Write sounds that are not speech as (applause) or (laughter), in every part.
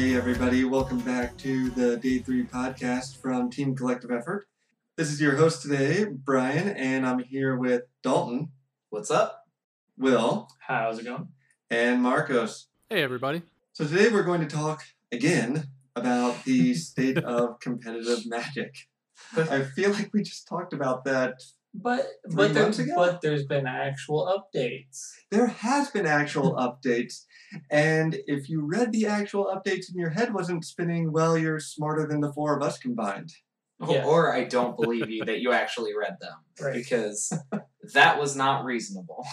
Hey, everybody, welcome back to the Day 3 podcast from Team Collective Effort. This is your host today, Brian, and I'm here with Dalton, What's up? Will, How's it going? and Marcos. Hey, everybody. So today we're going to talk again about the (laughs) state of competitive magic. I feel like we just talked about that. But Three but, there, but there's been actual updates. There has been actual (laughs) updates, and if you read the actual updates and your head wasn't spinning, well, you're smarter than the four of us combined. Oh, yeah. Or I don't believe you that you actually read them (laughs) Right. because (laughs) that was not reasonable.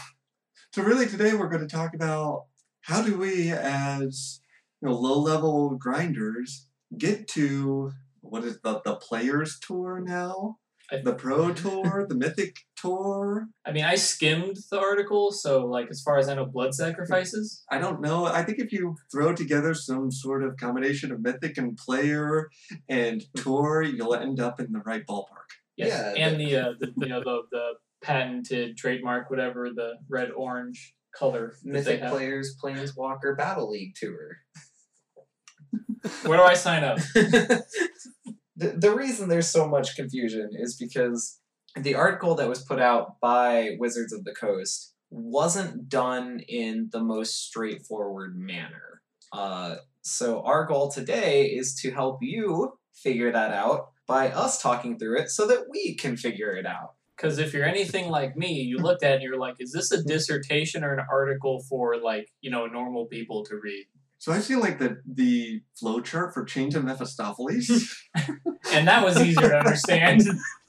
So really today we're going to talk about how do we as you know low-level grinders get to what is the the players tour now? I- The pro tour, the mythic tour? I mean, I skimmed the article, so like as far as I know, blood sacrifices. I don't know. I think if you throw together some sort of combination of mythic and player and tour, you'll end up in the right ballpark. Yes. Yeah, and the, uh, the you know the the patented trademark whatever the red orange color. Mythic have. Players Planeswalker Battle League Tour. Where do I sign up? (laughs) the, the reason there's so much confusion is because the article that was put out by Wizards of the Coast wasn't done in the most straightforward manner. Uh, so our goal today is to help you figure that out by us talking through it so that we can figure it out. Because if you're anything like me, you looked at it and you're like, is this a dissertation or an article for like you know normal people to read? So I've seen like the the flow chart for Chains of Mephistopheles. (laughs) And that was easier to understand.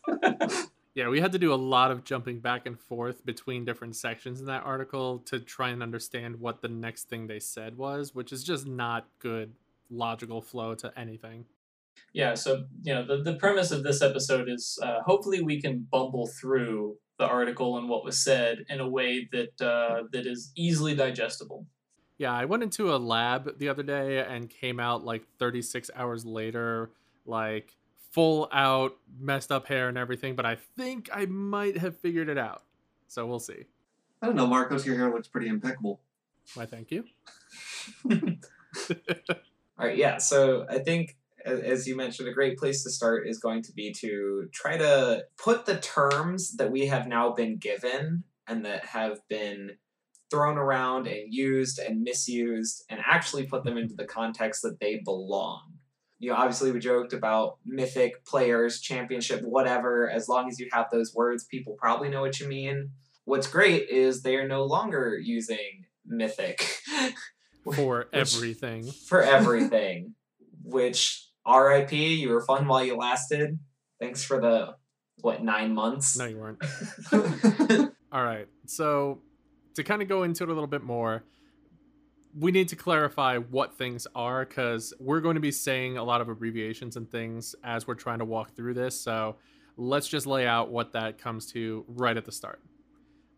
(laughs) Yeah, we had to do a lot of jumping back and forth between different sections in that article to try and understand what the next thing they said was, which is just not good logical flow to anything. Yeah, so you know the, the premise of this episode is uh, hopefully we can bumble through the article and what was said in a way that uh, that is easily digestible. Yeah, I went into a lab the other day and came out like 36 hours later, like full out, messed up hair and everything, but I think I might have figured it out. So we'll see. I don't know, Marcos, your hair looks pretty impeccable. Why, thank you. (laughs) (laughs) All right, yeah. So I think, as you mentioned, a great place to start is going to be to try to put the terms that we have now been given and that have been thrown around and used and misused and actually put them into the context that they belong. You know, obviously, we joked about mythic players, championship, whatever. As long as you have those words, people probably know what you mean. What's great is they are no longer using mythic. (laughs) For Which- everything. for everything. (laughs) which RIP, you were fun while you lasted. Thanks for the what nine months. No, you weren't. (laughs) All right. So, to kind of go into it a little bit more, we need to clarify what things are because we're going to be saying a lot of abbreviations and things as we're trying to walk through this. So, let's just lay out what that comes to right at the start.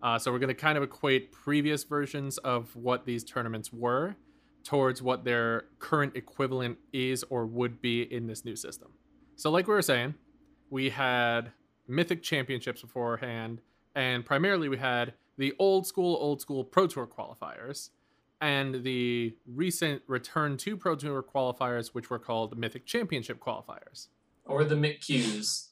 Uh, so, we're going to kind of equate previous versions of what these tournaments were towards what their current equivalent is or would be in this new system. So, like we were saying, we had Mythic Championships beforehand, and primarily we had the old school, old school Pro Tour qualifiers, and the recent return to Pro Tour qualifiers, which were called Mythic Championship qualifiers. Or the McQs.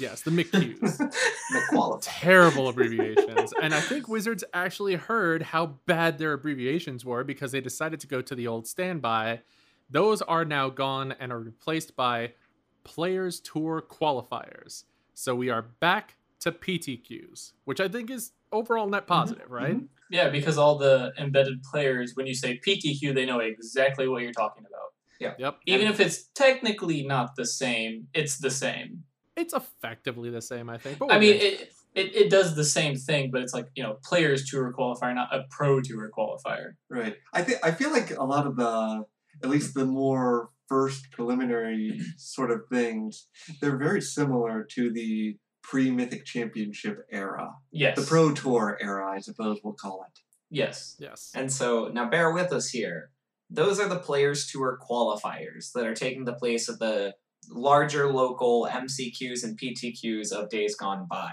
Yes, the McQs. (laughs) Terrible abbreviations. And I think Wizards actually heard how bad their abbreviations were because they decided to go to the old standby. Those are now gone and are replaced by Players Tour qualifiers. So we are back to PTQs, which I think is overall net mm-hmm. positive, right? Mm-hmm. Yeah, because all the embedded players, when you say PTQ, they know exactly what you're talking about. Yeah. Yep. Even if it's technically not the same, it's the same. It's effectively the same, I think. But I mean, it, it, it does the same thing, but it's like, you know, players tour qualifier, not a pro tour qualifier. Right. I think I feel like a lot of the at least the more first preliminary sort of things, they're very similar to the pre-mythic championship era. Yes. The pro tour era, I suppose we'll call it. Yes. yes. And so now bear with us here. Those are the players tour qualifiers that are taking the place of the larger local MCQs and PTQs of days gone by.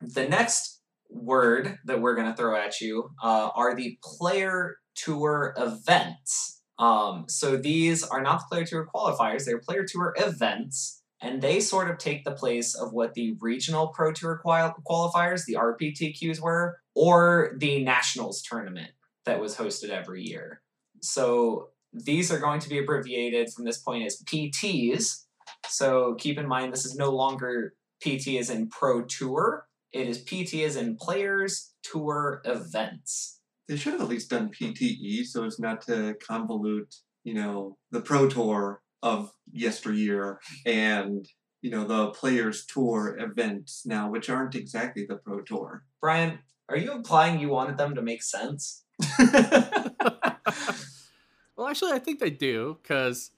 The next word that we're going to throw at you uh, are the player tour events. Um, so these are not the Player Tour qualifiers, they're Player Tour events, and they sort of take the place of what the regional Pro Tour qual- qualifiers, the RPTQs, were, or the Nationals tournament that was hosted every year. So these are going to be abbreviated from this point as PTs. So keep in mind this is no longer PT as in Pro Tour, it is PT as in Players Tour Events. They should have at least done PTE so as not to convolute, you know, the Pro Tour of yesteryear and, you know, the Players Tour events now, which aren't exactly the Pro Tour. Brian, are you implying you wanted them to make sense? (laughs) well, actually, I think they do because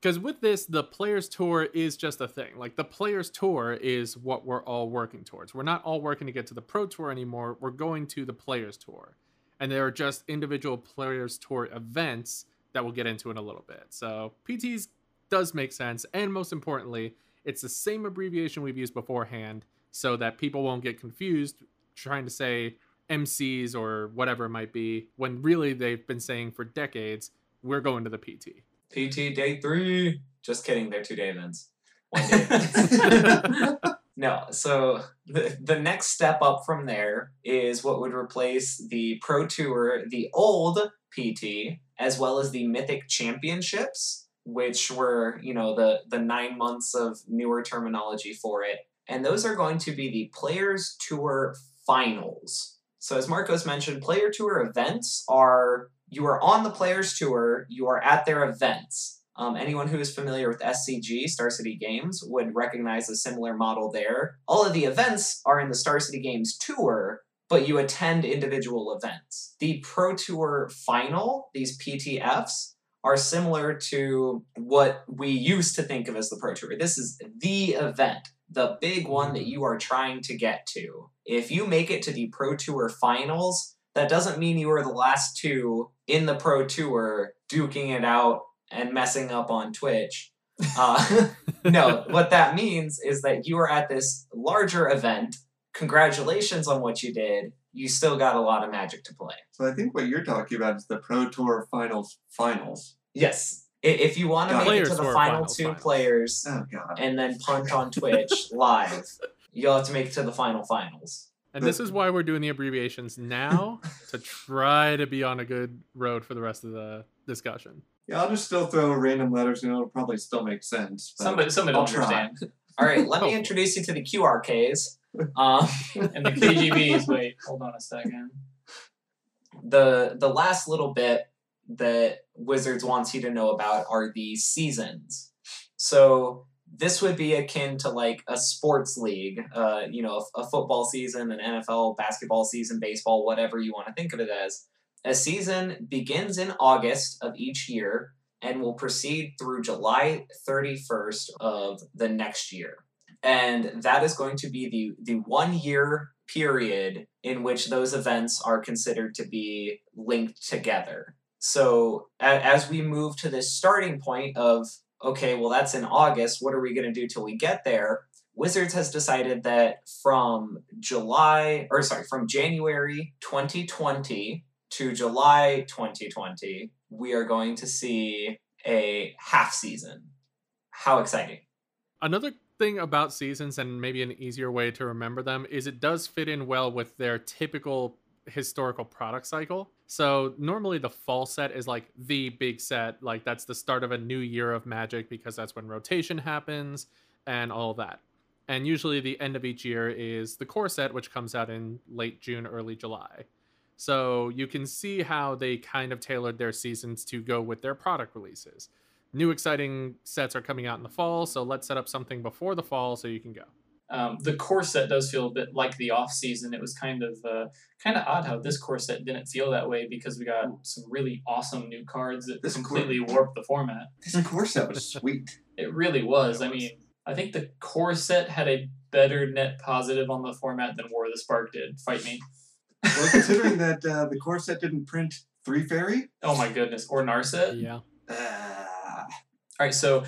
because with this, the players tour is just a thing. Like the players tour is what we're all working towards. We're not all working to get to the pro tour anymore. We're going to the players tour, and there are just individual players tour events that we'll get into in a little bit. So PTs does make sense, and most importantly, it's the same abbreviation we've used beforehand, so that people won't get confused trying to say MCs or whatever it might be, when really they've been saying for decades, we're going to the PT. PT day three. Just kidding, they're two day events. One day (laughs) events. (laughs) no, so the, the next step up from there is what would replace the Pro Tour, the old PT, as well as the Mythic Championships, which were, you know, the, the nine months of newer terminology for it. And those are going to be the Players Tour Finals. So, as Marcos mentioned, player tour events are you are on the players tour, you are at their events. Um, anyone who is familiar with SCG, Star City Games, would recognize a similar model there. All of the events are in the Star City Games tour, but you attend individual events. The Pro Tour final, these PTFs, are similar to what we used to think of as the Pro Tour. This is the event the big one that you are trying to get to. If you make it to the Pro Tour finals, that doesn't mean you are the last two in the Pro Tour duking it out and messing up on Twitch. Uh, (laughs) no, what that means is that you are at this larger event. Congratulations on what you did. You still got a lot of magic to play. So I think what you're talking about is the Pro Tour Finals finals. Yes, if you want to make it to the final two finals. players oh, and then punt on Twitch (laughs) live, you'll have to make it to the final finals. And this is why we're doing the abbreviations now (laughs) to try to be on a good road for the rest of the discussion. Yeah, I'll just still throw random letters and it'll probably still make sense. Somebody, somebody will understand. (laughs) All right, let me introduce you to the QRKs. Um, (laughs) and the KGBs. Wait, hold on a second. The the last little bit that Wizards wants you to know about are the seasons. So this would be akin to like a sports league, uh, you know, a, a football season, an NFL basketball season, baseball, whatever you want to think of it as. A season begins in August of each year and will proceed through July 31st of the next year. And that is going to be the, the one year period in which those events are considered to be linked together. So as we move to this starting point of, okay, well, that's in August, what are we going to do till we get there? Wizards has decided that from July, or sorry, from January 2020 to July 2020, we are going to see a half season. How exciting! Another thing about seasons, and maybe an easier way to remember them, is it does fit in well with their typical historical product cycle. So normally the fall set is like the big set, like that's the start of a new year of Magic because that's when rotation happens and all that. And usually the end of each year is the core set, which comes out in late June, early July. So you can see how they kind of tailored their seasons to go with their product releases. New exciting sets are coming out in the fall, so let's set up something before the fall so you can go. Um, the core set does feel a bit like the off season. It was kind of uh, kind of odd how this core set didn't feel that way because we got some really awesome new cards that this completely core, warped the format. This core set was sweet. (laughs) it really was. It I was. mean, I think the core set had a better net positive on the format than War of the Spark did. Fight me. Well, considering that uh, the core set didn't print Teferi. Oh my goodness, or Narset. Yeah. Uh, all right, so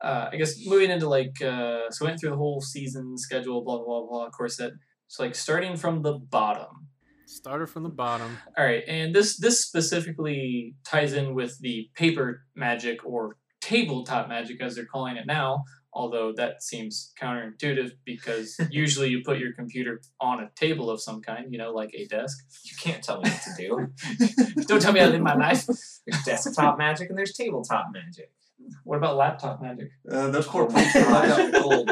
uh, I guess moving into like uh, so we went through the whole season schedule, blah blah blah, blah core set. So like starting from the bottom. Starter from the bottom. All right, and this this specifically ties in with the paper magic or tabletop magic as they're calling it now. Although that seems counterintuitive because (laughs) usually you put your computer on a table of some kind, you know, like a desk. You can't tell me what to do. (laughs) Don't tell me how to live my life. There's desktop magic and there's tabletop magic. What about laptop magic? Uh, those corporations are out cold.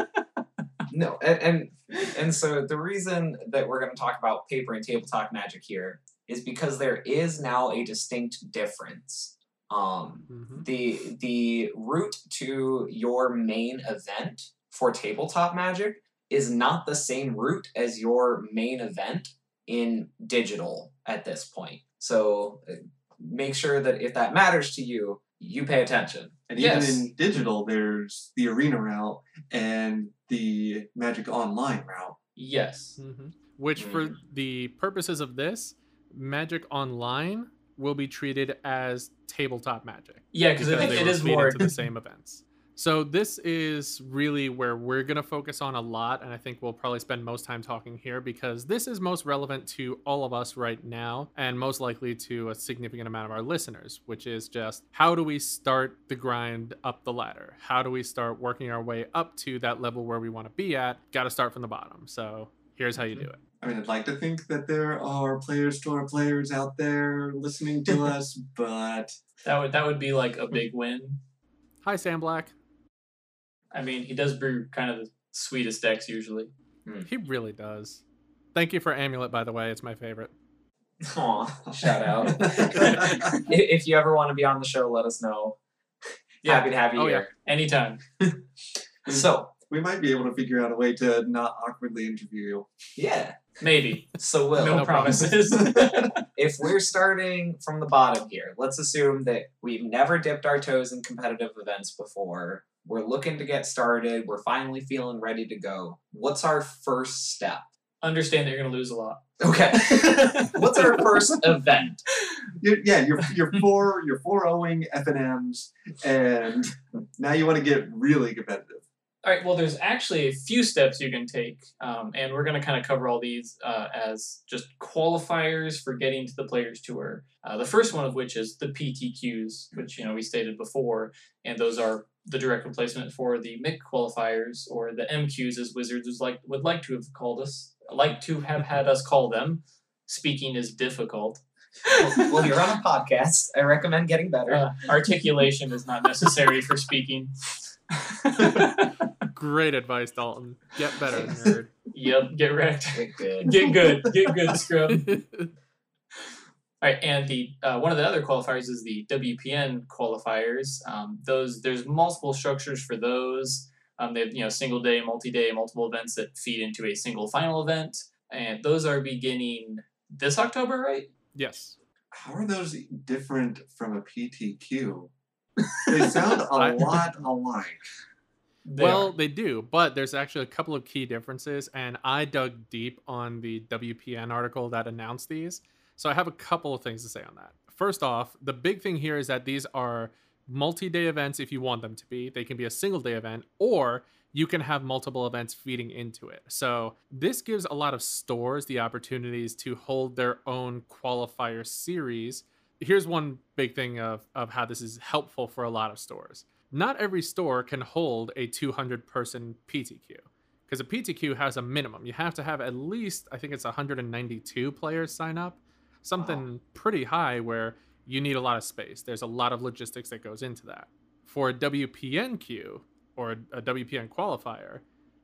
No, and, and and so the reason that we're going to talk about paper and tabletop magic here is because there is now a distinct difference. Um, Mhm. the the route to your main event for tabletop magic is not the same route as your main event in digital at this point. So uh, make sure that if that matters to you, you pay attention. And even in digital, there's the arena route and the Magic Online route. Yes. Mhm. Which, for the purposes of this, Magic Online will be treated as tabletop Magic. Yeah, because I because think they it will more. into the same events. So this is really where we're going to focus on a lot, and I think we'll probably spend most time talking here because this is most relevant to all of us right now, and most likely to a significant amount of our listeners, which is just how do we start the grind up the ladder? How do we start working our way up to that level where we want to be at? Got to start from the bottom. So here's how you do it. I mean, I'd like to think that there are Players Tour players out there listening to (laughs) us, but That would that would be like a big win. Hi, Sam Black. I mean, he does brew kind of the sweetest decks usually. Hmm. He really does. Thank you for Amulet, by the way. It's my favorite. Aw, shout out. (laughs) (laughs) If you ever want to be on the show, let us know. Happy to have you Oh, yeah. here. Anytime. So, we might be able to figure out a way to not awkwardly interview you. yeah. Maybe. So, Will, no, no promises. (laughs) if we're starting from the bottom here, let's assume that we've never dipped our toes in competitive events before. We're looking to get started. We're finally feeling ready to go. What's our first step? Understand that you're gonna lose a lot. Okay. (laughs) What's our first event? You're, yeah, you're you're four you're four owing FNMs, and now you want to get really competitive. All right. Well, there's actually a few steps you can take, um, and we're going to kind of cover all these uh, as just qualifiers for getting to the Players Tour. Uh, the first one of which is the PTQs, which you know we stated before, and those are the direct replacement for the MIC qualifiers or the MQs, as Wizards would like would like to have called us, like to have had us call them. Speaking is difficult. (laughs) well, you're on a podcast. I recommend getting better. Uh, articulation is not necessary for speaking. (laughs) (laughs) Great advice, Dalton. Get better, (laughs) nerd. yep, get wrecked. Get good. (laughs) Get good. Get good, scrub. (laughs) All right, and the uh, one of the other qualifiers is the WPN qualifiers. Um, those there's multiple structures for those. Um, they have you know single day, multi day, multiple events that feed into a single final event, and those are beginning this October, right? yes. How are those different from a PTQ? They sound a lot alike. They well, are. they do, but there's actually a couple of key differences, and I dug deep on the WPN article that announced these. So I have a couple of things to say on that. First off, the big thing here is that these are multi day events if you want them to be. They can be a single day event, or you can have multiple events feeding into it. So this gives a lot of stores the opportunities to hold their own qualifier series. Here's one big thing of, of how this is helpful for a lot of stores not every store can hold a 200 person PTQ because a PTQ has a minimum. You have to have at least, I think it's 192 players sign up, something pretty high where you need a lot of space. There's a lot of logistics that goes into that. For a WPNQ or a WPN qualifier,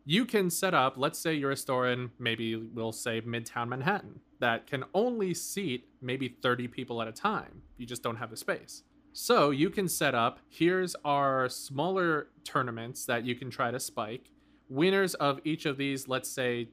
you can set up, let's say you're a store in maybe we'll say Midtown Manhattan that can only seat maybe 30 people at a time. You just don't have the space. So you can set up here's our smaller tournaments that you can try to spike. Winners of each of these, let's say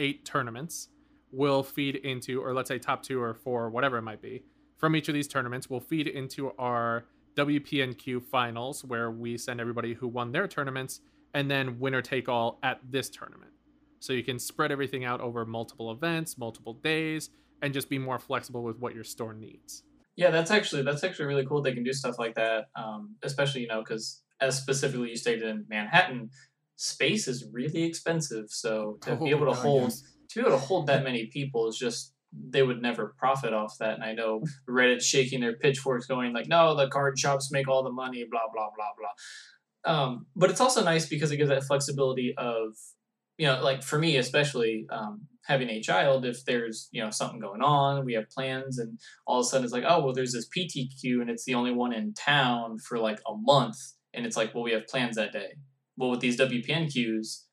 eight tournaments, will feed into, or let's say top two or four, whatever it might be, from each of these tournaments will feed into our WPNQ finals, where we send everybody who won their tournaments, and then winner take all at this tournament. So you can spread everything out over multiple events, multiple days, and just be more flexible with what your store needs. Yeah, that's actually that's actually really cool. They can do stuff like that, um, especially you know because as specifically you stated in Manhattan, space is really expensive. So to be Oh, able to God, hold yes. to be able to hold that many people is just they would never profit off that. And I know Reddit's shaking their pitchforks, going like, "No, the card shops make all the money." Blah blah blah blah. Um, but it's also nice because it gives that flexibility of, you know, like for me especially, um, having a child, if there's you know something going on, we have plans, and all of a sudden it's like, oh well, there's this PTQ and it's the only one in town for like a month, and it's like, well, we have plans that day. Well, with these WPNQs,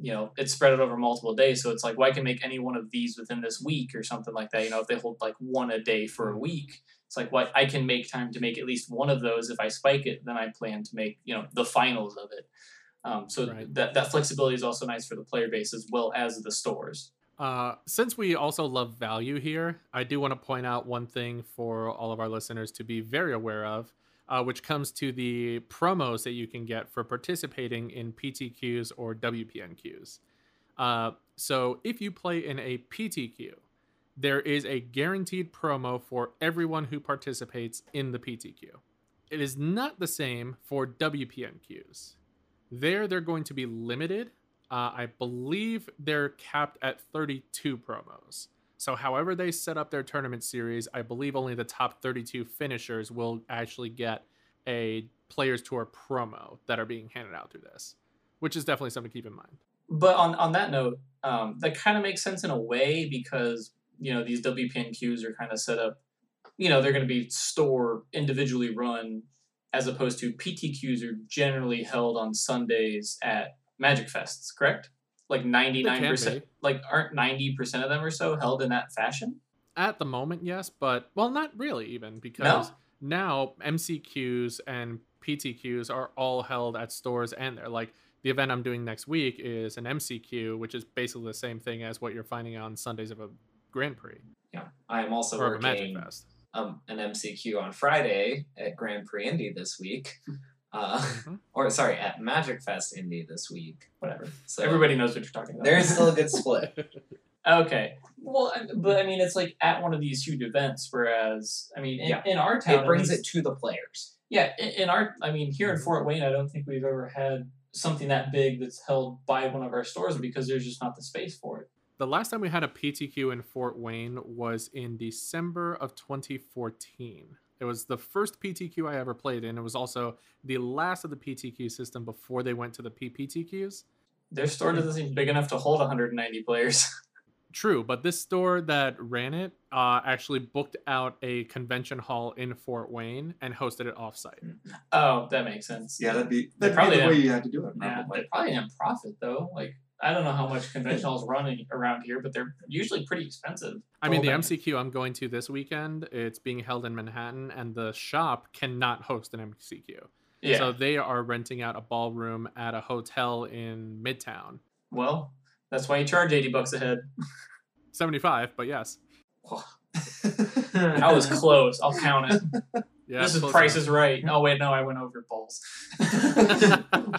you know, it's spread out over multiple days, so it's like, well, I can make any one of these within this week or something like that. You know, if they hold like one a day for a week, it's like, what well, I can make time to make at least one of those. If I spike it, then I plan to make you know the finals of it. Um, so right. that that flexibility is also nice for the player base as well as the stores. Uh, since we also love value here, I do want to point out one thing for all of our listeners to be very aware of, uh, which comes to the promos that you can get for participating in PTQs or WPNQs. Uh, so if you play in a PTQ, there is a guaranteed promo for everyone who participates in the PTQ. It is not the same for WPNQs. There, they're going to be limited uh, I believe they're capped at 32 promos. So, however they set up their tournament series, I believe only the top 32 finishers will actually get a Players Tour promo that are being handed out through this, which is definitely something to keep in mind. But on, on that note, um, that kind of makes sense in a way because, you know, these WPNQs are kind of set up, you know, they're going to be store individually run as opposed to PTQs are generally held on Sundays at Magic Fests, correct? Like ninety nine percent, like aren't ninety percent of them or so held in that fashion? At the moment, yes, but well, not really even because no? now MCQs and PTQs are all held at stores and they're like the event I'm doing next week is an MCQ, which is basically the same thing as what you're finding on Sundays of a Grand Prix. Yeah, I am also or working um, an MCQ on Friday at Grand Prix Indy this week. (laughs) Uh, mm-hmm. or sorry, at Magic Fest Indy this week. Whatever. So everybody knows what you're talking about. There is still a good split. (laughs) okay. Well, but I mean, it's like at one of these huge events. Whereas, I mean, in, yeah. in our town, it brings least, it to the players. Yeah, in, in our, I mean, here in mm-hmm. Fort Wayne, I don't think we've ever had something that big that's held by one of our stores because there's just not the space for it. The last time we had a PTQ in Fort Wayne was in December of 2014. It was the first PTQ I ever played in. It was also the last of the PTQ system before they went to the PPTQs. Their store doesn't seem big enough to hold 190 players. (laughs) True, but this store that ran it uh, actually booked out a convention hall in Fort Wayne and hosted it offsite. Oh, that makes sense. Yeah, that'd be that'd probably be the way you had to do it. Probably. Yeah, they probably didn't profit though. Like I don't know how much conventionals (laughs) running around here, but they're usually pretty expensive. I mean, the MCQ I'm going to this weekend, it's being held in Manhattan, and the shop cannot host an MCQ. Yeah. So they are renting out a ballroom at a hotel in Midtown. Well, that's why you charge 80 bucks a head. 75, but yes. (laughs) (laughs) I was close. I'll count it. Yeah, this is Price is Right. Oh wait, no, I went over balls.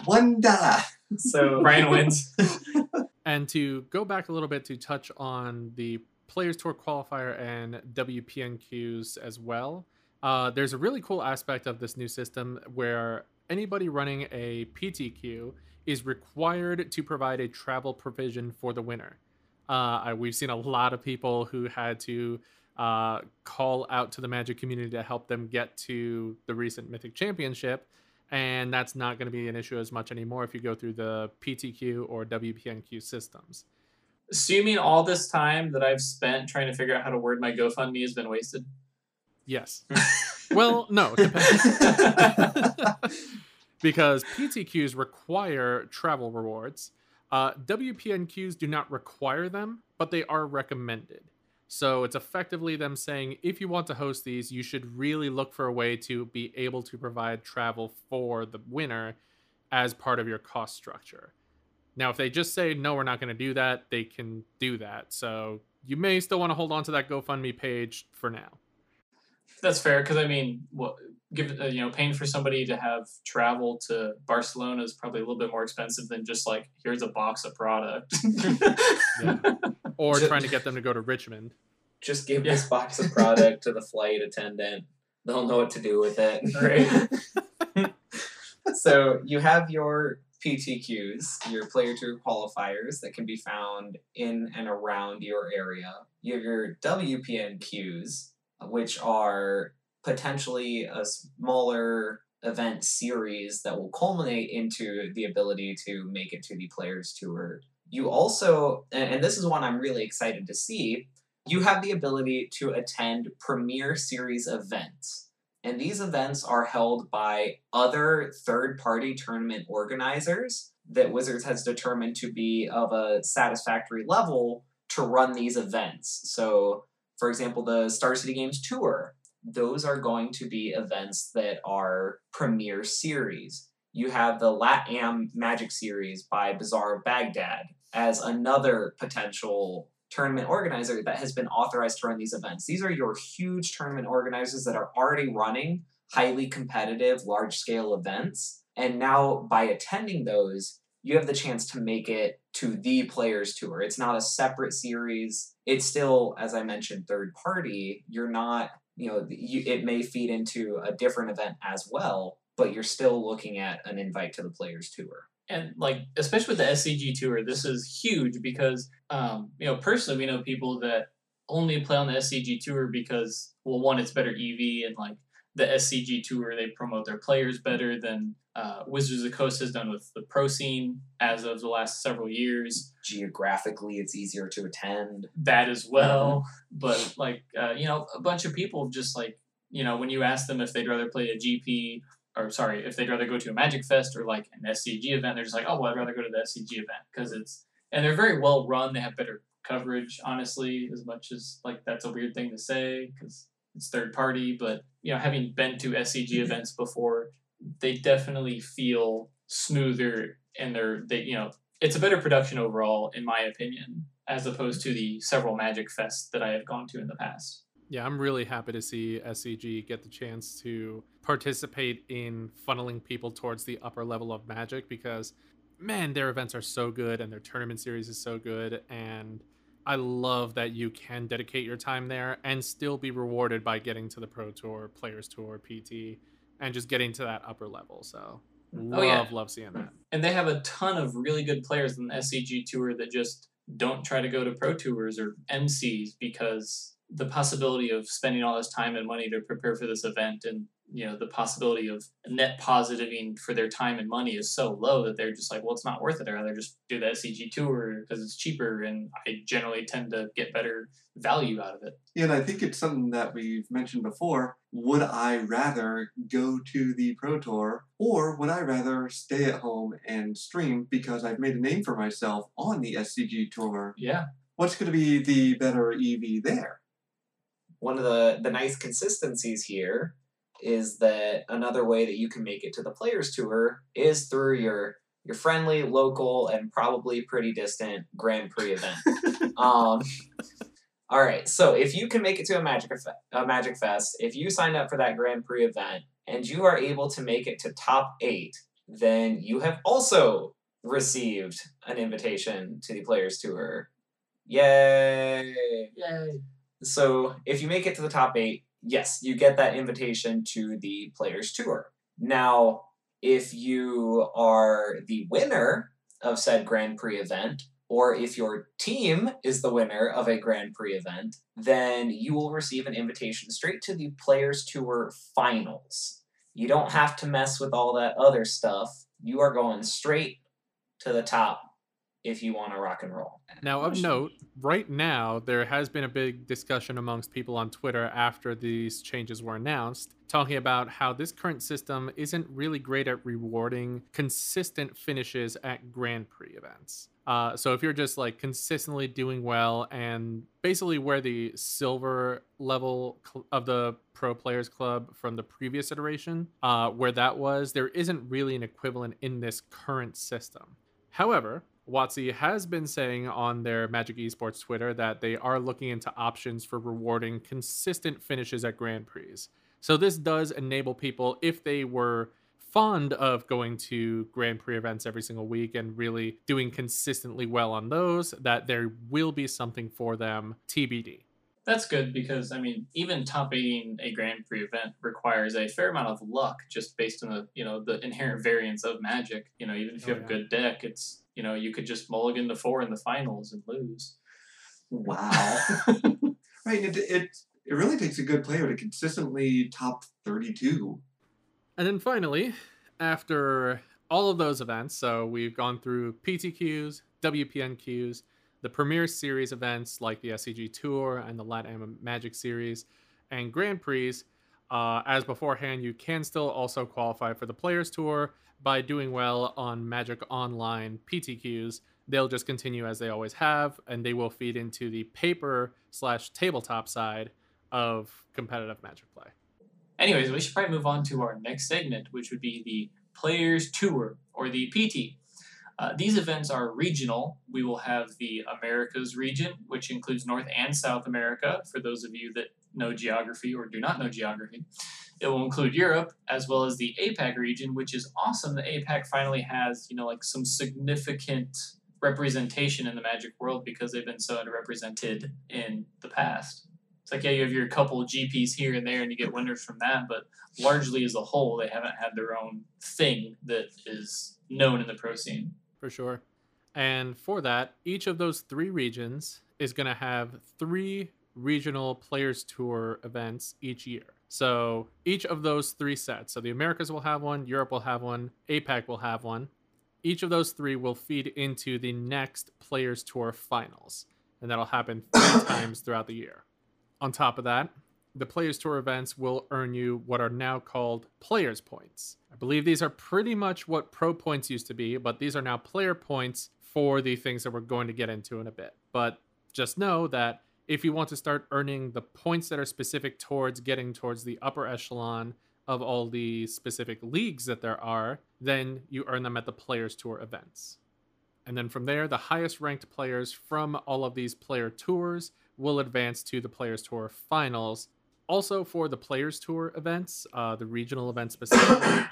One dollar. So Brian wins. (laughs) and to go back a little bit to touch on the Players Tour qualifier and WPNQs as well, uh, there's a really cool aspect of this new system where anybody running a PTQ is required to provide a travel provision for the winner. Uh, we've seen a lot of people who had to uh, call out to the Magic community to help them get to the recent Mythic Championship and that's not going to be an issue as much anymore if you go through the PTQ or WPNQ systems. Assuming all this time that I've spent trying to figure out how to word my GoFundMe has been wasted. Yes. (laughs) well, no, (laughs) because PTQs require travel rewards. Uh, WPNQs do not require them, but they are recommended. So it's effectively them saying if you want to host these, you should really look for a way to be able to provide travel for the winner as part of your cost structure. Now, if they just say, no, we're not going to do that, they can do that. So you may still want to hold on to that GoFundMe page for now. That's fair because I mean, what give uh, you know, paying for somebody to have travel to Barcelona is probably a little bit more expensive than just like here's a box of product. yeah or just, trying to get them to go to Richmond. Just give yeah. this box of product to the flight attendant. They'll know what to do with it. Right. (laughs) so you have your PTQs, your player tour qualifiers that can be found in and around your area. You have your WPNQs, which are potentially a smaller event series that will culminate into the ability to make it to the Players Tour. You also, and this is one I'm really excited to see, you have the ability to attend Premier Series events. And these events are held by other third party tournament organizers that Wizards has determined to be of a satisfactory level to run these events. So, for example, the Star City Games Tour, those are going to be events that are premier series. You have the LATAM Magic Series by Bazaar of Baghdad as another potential tournament organizer that has been authorized to run these events. These are your huge tournament organizers that are already running highly competitive, large scale events. And now, by attending those, you have the chance to make it to the Players Tour. It's not a separate series. It's still, as I mentioned, third party. You're not, you know, you, it may feed into a different event as well, but you're still looking at an invite to the Players Tour. And like especially with the SCG tour, this is huge because um, you know personally we know people that only play on the SCG tour because well one it's better EV and like the SCG tour they promote their players better than uh, Wizards of the Coast has done with the pro scene as of the last several years. Geographically, it's easier to attend. That as well, mm-hmm. but like uh, you know a bunch of people just like you know when you ask them if they'd rather play a GP or sorry, if they'd rather go to a Magic Fest or like an SCG event, they're just like, oh, well, I'd rather go to the SCG event because it's and they're very well run. They have better coverage, honestly, as much as like that's a weird thing to say because it's third party. But you know, having been to SCG mm-hmm. events before, they definitely feel smoother and they're they you know it's a better production overall, in my opinion, as opposed to the several Magic Fests that I have gone to in the past. Yeah, I'm really happy to see SCG get the chance to participate in funneling people towards the upper level of Magic because, man, their events are so good and their tournament series is so good. And I love that you can dedicate your time there and still be rewarded by getting to the Pro Tour, Players Tour, PT, and just getting to that upper level. So, love, oh, yeah. love seeing that. And they have a ton of really good players in the SCG Tour that just don't try to go to Pro Tours or MCs because the possibility of spending all this time and money to prepare for this event and you know the possibility of net positiving for their time and money is so low that they're just like well it's not worth it. I'd rather just do the scg tour because it's cheaper and i generally tend to get better value out of it. Yeah, and i think it's something that we've mentioned before. Would i rather go to the pro tour or would i rather stay at home and stream because i've made a name for myself on the scg tour? Yeah. What's going to be the better ev there? One of the the nice consistencies here is that another way that you can make it to the players tour is through your your friendly local and probably pretty distant grand prix event. (laughs) Um, all right so if you can make it to a magic a magic fest if you sign up for that grand prix event and you are able to make it to top eight then you have also received an invitation to the players tour. Yay! Yay. So if you make it to the top eight, yes, you get that invitation to the Players Tour. Now, if you are the winner of said Grand Prix event, or if your team is the winner of a Grand Prix event, then you will receive an invitation straight to the Players Tour finals. You don't have to mess with all that other stuff. You are going straight to the top if you want to rock and roll. Now, of note, right now, there has been a big discussion amongst people on Twitter after these changes were announced, talking about how this current system isn't really great at rewarding consistent finishes at Grand Prix events. Uh, so if you're just like consistently doing well and basically where the silver level cl- of the pro players club from the previous iteration, uh, where that was, there isn't really an equivalent in this current system. However, WotC has been saying on their Magic Esports Twitter that they are looking into options for rewarding consistent finishes at Grand Prix. So this does enable people, if they were fond of going to Grand Prix events every single week and really doing consistently well on those, that there will be something for them TBD. That's good because I mean, even top a Grand Prix event requires a fair amount of luck, just based on the you know the inherent variance of Magic. You know, even if you Oh, have yeah. a good deck, it's you know you could just mulligan to four in the finals and lose. Wow. (laughs) right. It, it it really takes a good player to consistently top thirty two. And then finally, after all of those events, so we've gone through PTQs, WPNQs, the Premier Series events like the SCG Tour and the LATAM Magic Series, and Grand Prix. Uh, as beforehand, you can still also qualify for the Players Tour by doing well on Magic Online PTQs. They'll just continue as they always have, and they will feed into the paper slash tabletop side of competitive Magic play. Anyways, we should probably move on to our next segment, which would be the Players Tour or the PT. Uh, these events are regional. We will have the Americas region, which includes North and South America, for those of you that know geography or do not know geography. It will include Europe as well as the APAC region, which is awesome The APAC finally has, you know, like some significant representation in the magic world because they've been so underrepresented in the past. It's like yeah, you have your couple GPs here and there, and you get winners from that. But largely, as a whole, they haven't had their own thing that is known in the pro scene. For sure. And for that, each of those three regions is going to have three regional players tour events each year. So each of those three sets, so the Americas will have one, Europe will have one, APAC will have one. Each of those three will feed into the next players tour finals, and that'll happen three (coughs) times throughout the year. On top of that, the Players Tour events will earn you what are now called Players Points. I believe these are pretty much what Pro Points used to be, but these are now player points for the things that we're going to get into in a bit. But just know that if you want to start earning the points that are specific towards getting towards the upper echelon of all the specific leagues that there are, then you earn them at the Players Tour events. And then from there, the highest ranked players from all of these player tours will advance to the Players Tour finals. Also, for the Players Tour events, uh, the regional events specifically,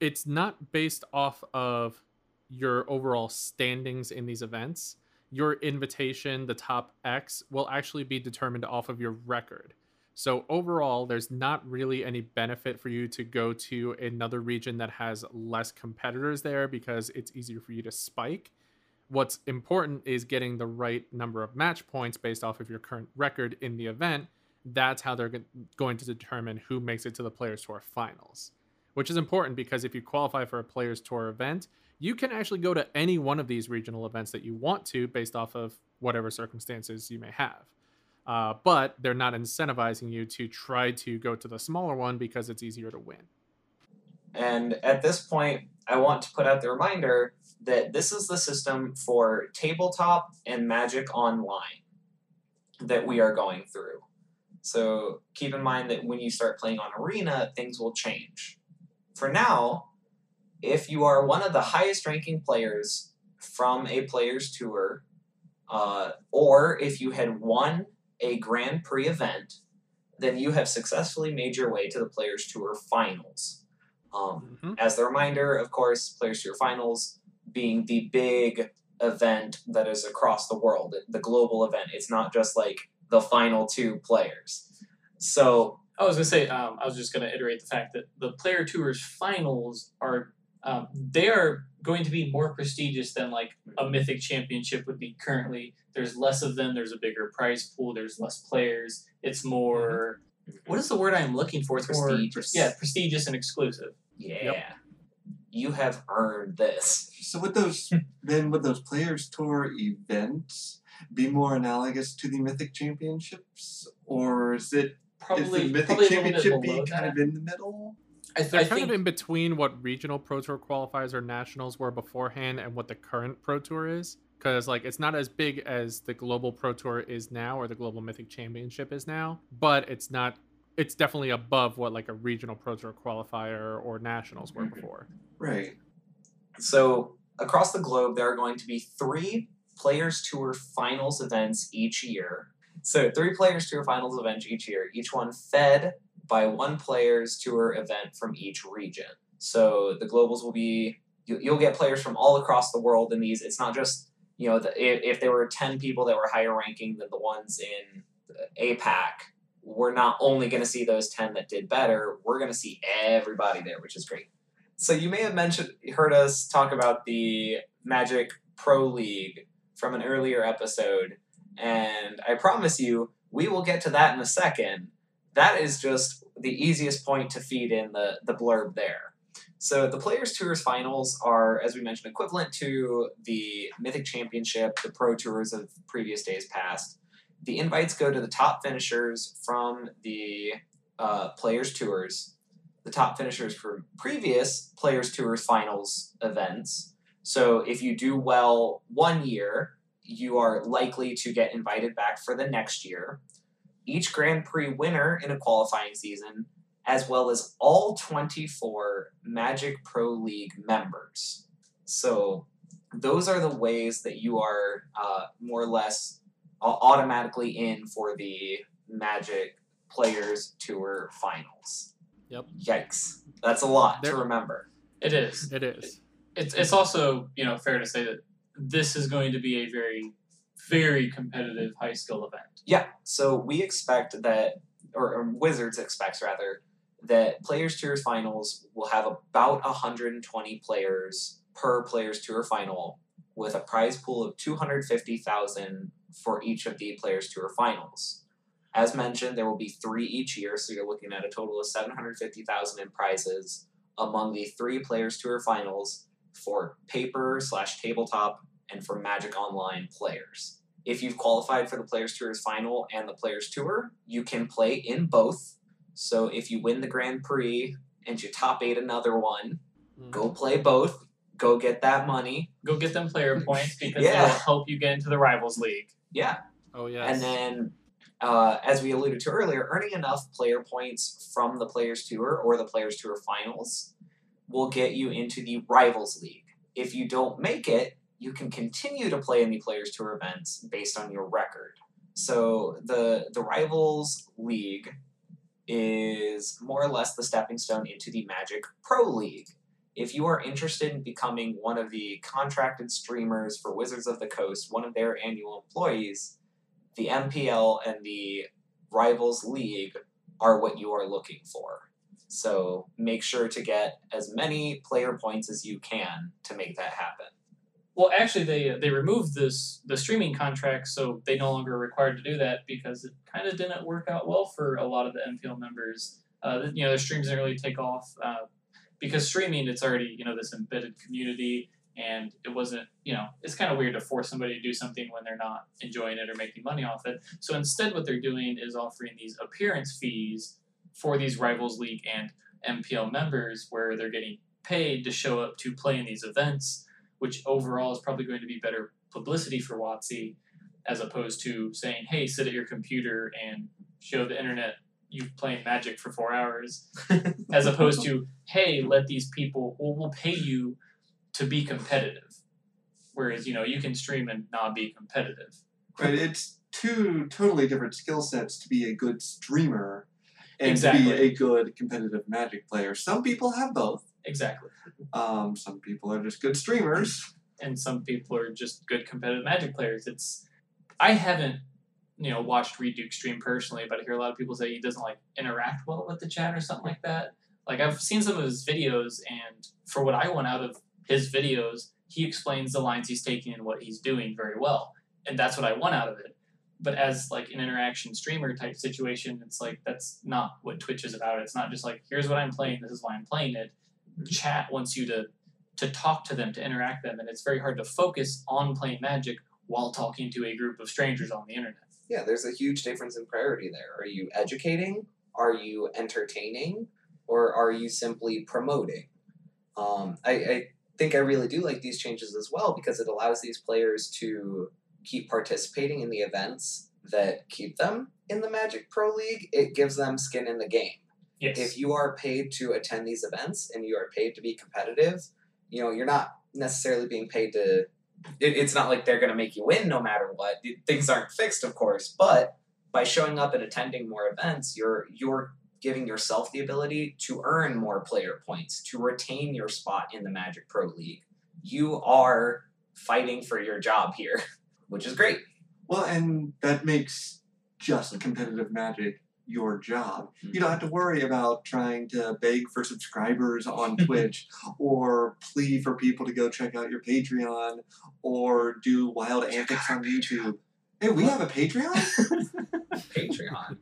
it's not based off of your overall standings in these events. Your invitation, the top X, will actually be determined off of your record. So, overall, there's not really any benefit for you to go to another region that has less competitors there because it's easier for you to spike what's important is getting the right number of match points based off of your current record in the event. That's how they're going to determine who makes it to the Players Tour finals, which is important because if you qualify for a Players Tour event, you can actually go to any one of these regional events that you want to based off of whatever circumstances you may have. Uh, but they're not incentivizing you to try to go to the smaller one because it's easier to win. And at this point, I want to put out the reminder that this is the system for tabletop and Magic Online that we are going through. So keep in mind that when you start playing on Arena, things will change. For now, if you are one of the highest ranking players from a player's tour, uh, or if you had won a Grand Prix event, then you have successfully made your way to the Players Tour finals. Um, Mhm. as the reminder, of course, Players Tour Finals being the big event that is across the world, the global event. It's not just like the final two players. So, I was gonna say, um, I was just gonna iterate the fact that the player tours finals are um, they are going to be more prestigious than like a mythic championship would be currently. There's less of them. There's a bigger prize pool. There's less players. It's more. What is the word I'm looking for? It's more- Prestigious. yeah, prestigious and exclusive. yeah, you have earned this. So would those (laughs) then would those players tour events be more analogous to the Mythic Championships, or is it Probably is the Mythic probably a little bit Championship be kind that. of in the middle? I, They're I kind think of in between what regional Pro Tour qualifiers or nationals were beforehand and what the current Pro Tour is. Because like it's not as big as the global Pro Tour is now or the global Mythic Championship is now, but it's not. It's definitely above what like a regional Pro Tour qualifier or nationals were Mhm. before. Right. So, across the globe, there are going to be three Players Tour Finals events each year. So, three Players Tour Finals events each year, each one fed by one Players Tour event from each region. So, the Globals will be, you, you'll get players from all across the world in these. It's not just, you know, the, if, if there were 10 people that were higher ranking than the ones in APAC, we're not only going to see those 10 that did better, we're going to see everybody there, which is great. So you may have mentioned heard us talk about the Magic Pro League from an earlier episode, and I promise you we will get to that in a second. That is just the easiest point to feed in the, the blurb there. So the Players Tours finals are, as we mentioned, equivalent to the Mythic Championship, the Pro Tours of previous days past. The invites go to the top finishers from the uh, Players Tours, the top finishers from previous Players Tours finals events. So if you do well one year, you are likely to get invited back for the next year. Each Grand Prix winner in a qualifying season as well as all 24 Magic Pro League members. So, those are the ways that you are uh, more or less automatically in for the Magic Players Tour finals. Yep. Yikes. That's a lot There- to remember. It is. It is. It's it's also you know fair to say that this is going to be a very very competitive high skill event. Yeah, so we expect that, or, or Wizards expects rather, that Players Tour finals will have about 120 players per Players Tour final, with a prize pool of 250,000 for each of the Players Tour finals. As mentioned, there will be three each year, so you're looking at a total of 750,000 in prizes among the three Players Tour finals for paper slash tabletop and for Magic Online players. If you've qualified for the Players Tour's final and the Players Tour, you can play in both. So if you win the Grand Prix and you top eight another one, Mm. go play both. Go get that money. Go get them player (laughs) points because Yeah. they will help you get into the rivals league. Yeah. Oh yes. And then, uh, as we alluded to earlier, earning enough player points from the Players Tour or the Players Tour finals will get you into the Rivals League. If you don't make it, you can continue to play in the Players Tour events based on your record. So the the Rivals League is more or less the stepping stone into the Magic Pro League. If you are interested in becoming one of the contracted streamers for Wizards of the Coast, one of their annual employees, the MPL and the Rivals League are what you are looking for. So make sure to get as many player points as you can to make that happen. Well, actually, they they removed this the streaming contract, so they no longer required to do that because it kind of didn't work out well for a lot of the MPL members. Uh, you know, their streams didn't really take off uh, because streaming it's already you know this embedded community, and it wasn't you know it's kind of weird to force somebody to do something when they're not enjoying it or making money off it. So instead, what they're doing is offering these appearance fees for these rivals league and MPL members, where they're getting paid to show up to play in these events which overall is probably going to be better publicity for WotC as opposed to saying, hey, sit at your computer and show the internet you playing Magic for four hours, (laughs) as opposed to, hey, let these people, well, we'll pay you to be competitive. Whereas, you know, you can stream and not be competitive. Right, it's two totally different skill sets to be a good streamer and to be a good competitive Magic player. Some people have both. Exactly. Um, some people are just good streamers. and some people are just good competitive magic players. It's I haven't you know watched Reid Duke stream personally, but I hear a lot of people say he doesn't like interact well with the chat or something like that. Like I've seen some of his videos, and for what I want out of his videos, he explains the lines he's taking and what he's doing very well, and that's what I want out of it. But as like an interaction streamer type situation, it's like that's not what Twitch is about. It's not just like here's what I'm playing, this is why I'm playing it. Chat wants you to to talk to them, to interact with them, and it's very hard to focus on playing Magic while talking to a group of strangers on the internet. Yeah, there's a huge difference in priority there. Are you educating? Are you entertaining? Or are you simply promoting? Um, I, I think I really do like these changes as well because it allows these players to keep participating in the events that keep them in the Magic Pro League. It gives them skin in the game. Yes. if you are paid to attend these events and you are paid to be competitive, you know, you're not necessarily being paid to. It, it's not like they're going to make you win no matter what. Things aren't fixed, of course, but by showing up and attending more events, you're you're giving yourself the ability to earn more player points, to retain your spot in the Magic Pro League. You are fighting for your job here, (laughs) which is great. Well, and that makes just a competitive magic your job. You don't have Mm-hmm. to worry about trying to beg for subscribers on (laughs) Twitch or plea for people to go check out your Patreon or do wild antics on YouTube. Hey, we have a Patreon? (laughs) Patreon.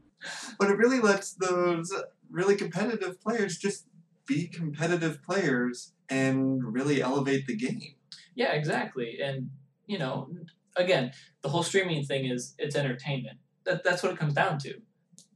but it really lets those really competitive players just be competitive players and really elevate the game. Yeah, exactly. And you know, again, the whole streaming thing is it's entertainment. That that's what it comes down to.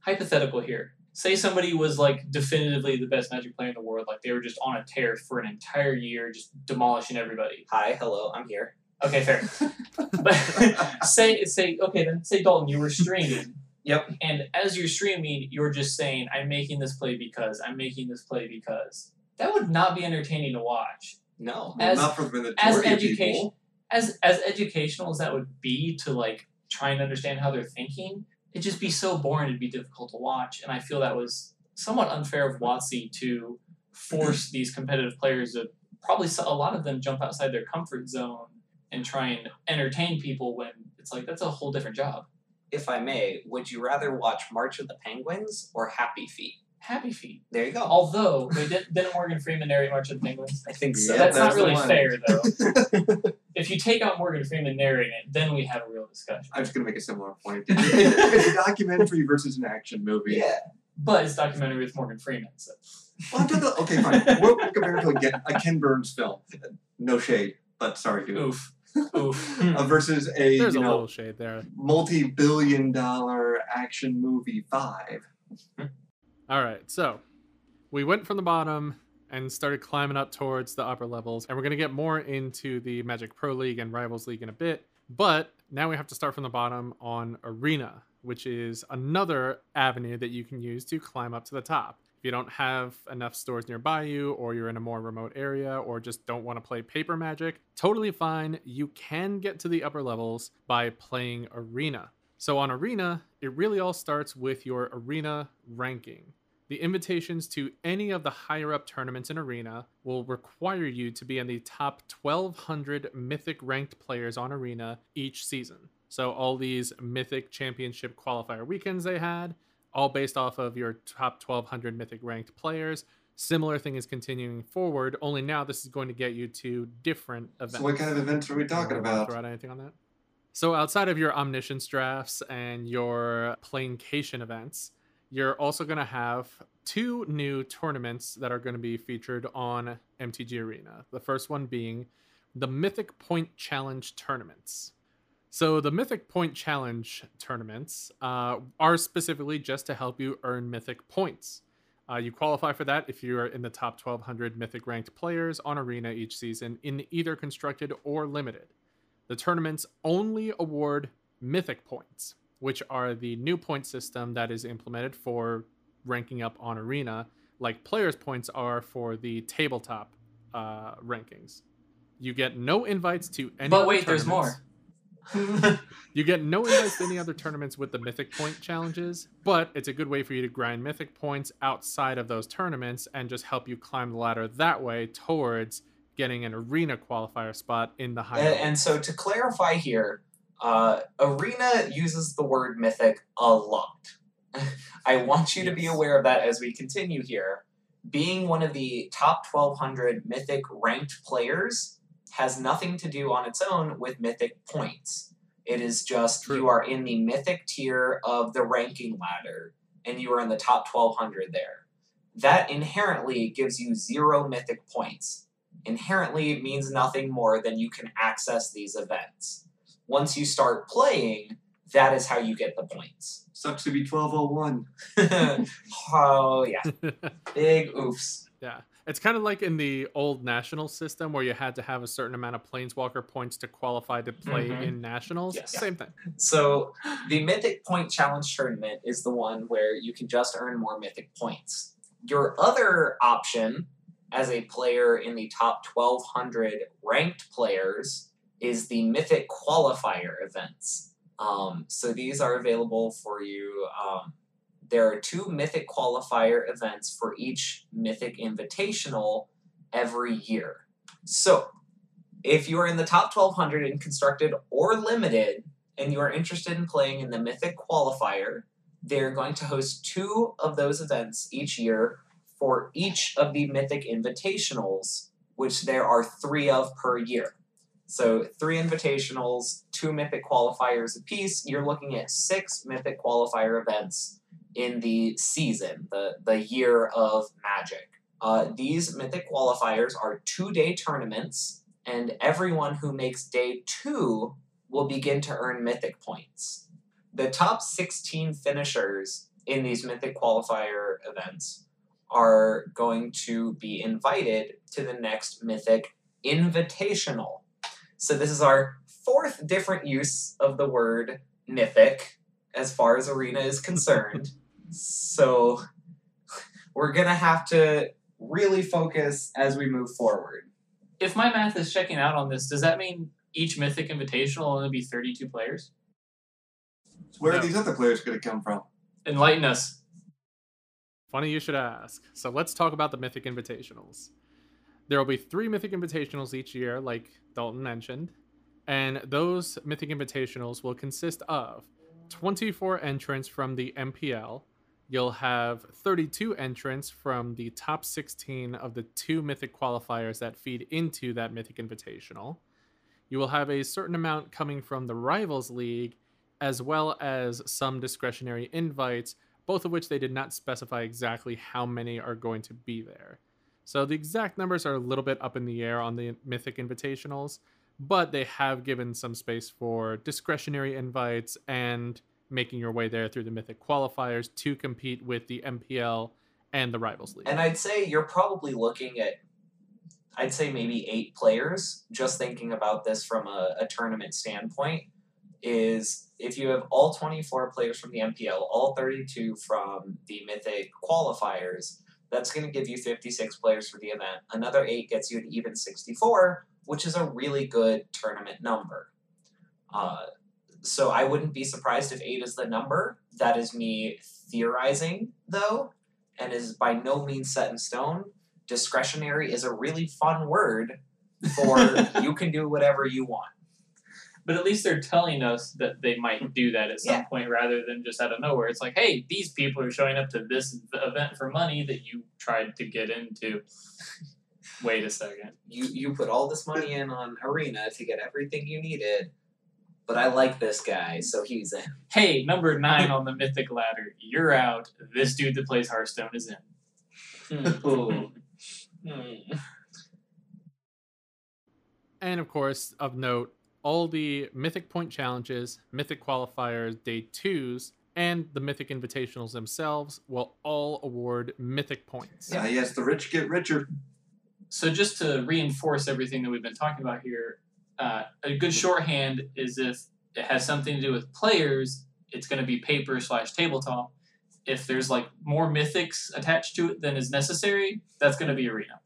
Hypothetical here. Say somebody was like definitively the best Magic player in the world, like they were just on a tear for an entire year, just demolishing everybody. Hi, hello, I'm here. Okay, fair. (laughs) but (laughs) say say okay, then say Dalton, you were streaming. Yep. And as you're streaming, you're just saying, I'm making this play because I'm making this play because that would not be entertaining to watch. No. As- not for the as majority of education- people. as as educational as that would be to like try and understand how they're thinking, it'd just be so boring. It'd be difficult to watch, and I feel that was somewhat unfair of WotC to force (laughs) these competitive players to probably a lot of them jump outside their comfort zone and try and entertain people when it's like that's a whole different job. If I may, would you rather watch March of the Penguins or Happy Feet? Happy feet. There you go. Although they did, didn't Morgan Freeman narrate March of the Penguins. I think Yeah, so. that's not really one. fair though. (laughs) if you take out Morgan Freeman narrating it, then we have a real discussion. I'm just going to make a similar point. (laughs) it's a documentary versus an action movie. Yeah. But it's documentary with Morgan Freeman, so Well, I'm talking- okay, fine. We'll, we'll compare it to a, Ken- a Ken Burns film. No shade, but sorry, dude. oof, (laughs) oof. Uh, versus a There's you a know little shade there. multi-billion dollar action movie five. All right, so we went from the bottom and started climbing up towards the upper levels, and we're going to get more into the Magic Pro League and Rivals League in a bit. But now we have to start from the bottom on Arena, which is another avenue that you can use to climb up to the top. If you don't have enough stores nearby you, or you're in a more remote area, or just don't want to play paper magic, totally fine. You can get to the upper levels by playing Arena. So on Arena, it really all starts with your Arena ranking. The invitations to any of the higher up tournaments in Arena will require you to be in the top 1200 Mythic ranked players on Arena each season. So, all these Mythic Championship qualifier weekends they had, all based off of your top 1200 Mythic ranked players. Similar thing is continuing forward, only now this is going to get you to different events. So what kind of events are we talking about? Throw out anything on that? So outside of your omniscience drafts and your planecation events, you're also going to have two new tournaments that are going to be featured on MTG Arena. The first one being the Mythic Point Challenge tournaments. So the Mythic Point Challenge tournaments uh, are specifically just to help you earn Mythic points. Uh, you qualify for that if you are in the top 1,200 Mythic ranked players on Arena each season in either constructed or limited. The tournaments only award Mythic points, which are the new point system that is implemented for ranking up on Arena, like players' points are for the tabletop uh, rankings. You get no invites to any. But other wait, there's tournaments. (laughs) You get no invites to any other tournaments with the Mythic Point challenges, but it's a good way for you to grind Mythic points outside of those tournaments and just help you climb the ladder that way towards getting an arena qualifier spot in the high. And, and so to clarify here, uh, Arena uses the word mythic a lot. (laughs) I want you to be aware of that as we continue here. Being one of the top 1200 mythic ranked players has nothing to do on its own with mythic points. It is just True. you are in the mythic tier of the ranking ladder and you are in the top 1200 there. That inherently gives you zero mythic points inherently means nothing more than you can access these events. Once you start playing, that is how you get the points. Sucks to be 1201. (laughs) oh, yeah. (laughs) Big oofs. yeah, it's kind of like in the old national system where you had to have a certain amount of planeswalker points to qualify to play Mhm. in nationals. Yes. Same thing. So, the Mythic Point Challenge tournament is the one where you can just earn more Mythic points. Your other option as a player in the top 1200 ranked players is the Mythic Qualifier events. Um, so, these are available for you. Um, there are two Mythic Qualifier events for each Mythic Invitational every year. So, if you are in the top 1200 in constructed or limited, and you are interested in playing in the Mythic Qualifier, they're going to host two of those events each year for each of the Mythic Invitationals, which there are three of per year. So, three Invitationals, two Mythic Qualifiers apiece. You're looking at six Mythic Qualifier events in the season, the, the year of Magic. Uh, these Mythic Qualifiers are two day tournaments, and everyone who makes day two will begin to earn Mythic points. The top 16 finishers in these Mythic Qualifier events are going to be invited to the next Mythic Invitational. So, this is our fourth different use of the word Mythic as far as Arena is concerned. so, we're going to have to really focus as we move forward. If my math is checking out on this, does that mean each Mythic Invitational will only be 32 players? Where No. are these other players going to come from? Enlighten us. Funny you should ask. So let's talk about the Mythic Invitationals. There will be three Mythic Invitationals each year, like Dalton mentioned, and those Mythic Invitationals will consist of 24 entrants from the MPL. You'll have 32 entrants from the top 16 of the two Mythic qualifiers that feed into that Mythic Invitational. You will have a certain amount coming from the Rivals League, as well as some discretionary invites both of which they did not specify exactly how many are going to be there. So the exact numbers are a little bit up in the air on the Mythic Invitationals, but they have given some space for discretionary invites and making your way there through the Mythic qualifiers to compete with the MPL and the Rivals League. And I'd say you're probably looking at, I'd say maybe eight players, just thinking about this from a, a tournament standpoint, is if you have all 24 players from the MPL, all 32 from the Mythic qualifiers, that's going to give you 56 players for the event. Another eight gets you an even 64, which is a really good tournament number. Uh, so I wouldn't be surprised if eight is the number. That is me theorizing, though, and is by no means set in stone. Discretionary is a really fun word for (laughs) you can do whatever you want. But at least they're telling us that they might do that at some Yeah. point rather than just out of nowhere. It's like, hey, these people are showing up to this event for money that you tried to get into. (laughs) Wait a second. You you put all this money in on Arena to get everything you needed, but I like this guy, so he's in. (laughs) Hey, number nine on the mythic ladder, you're out. This dude that plays Hearthstone is in. Ooh. (laughs) Hmm. And of course, of note, all the Mythic Point challenges, Mythic qualifiers, day twos, and the Mythic Invitationals themselves will all award Mythic points. Ah, yes, the rich get richer. So just to reinforce everything that we've been talking about here, uh, a good shorthand is if it has something to do with players, it's going to be paper slash tabletop. If there's like more mythics attached to it than is necessary, that's going to be arena.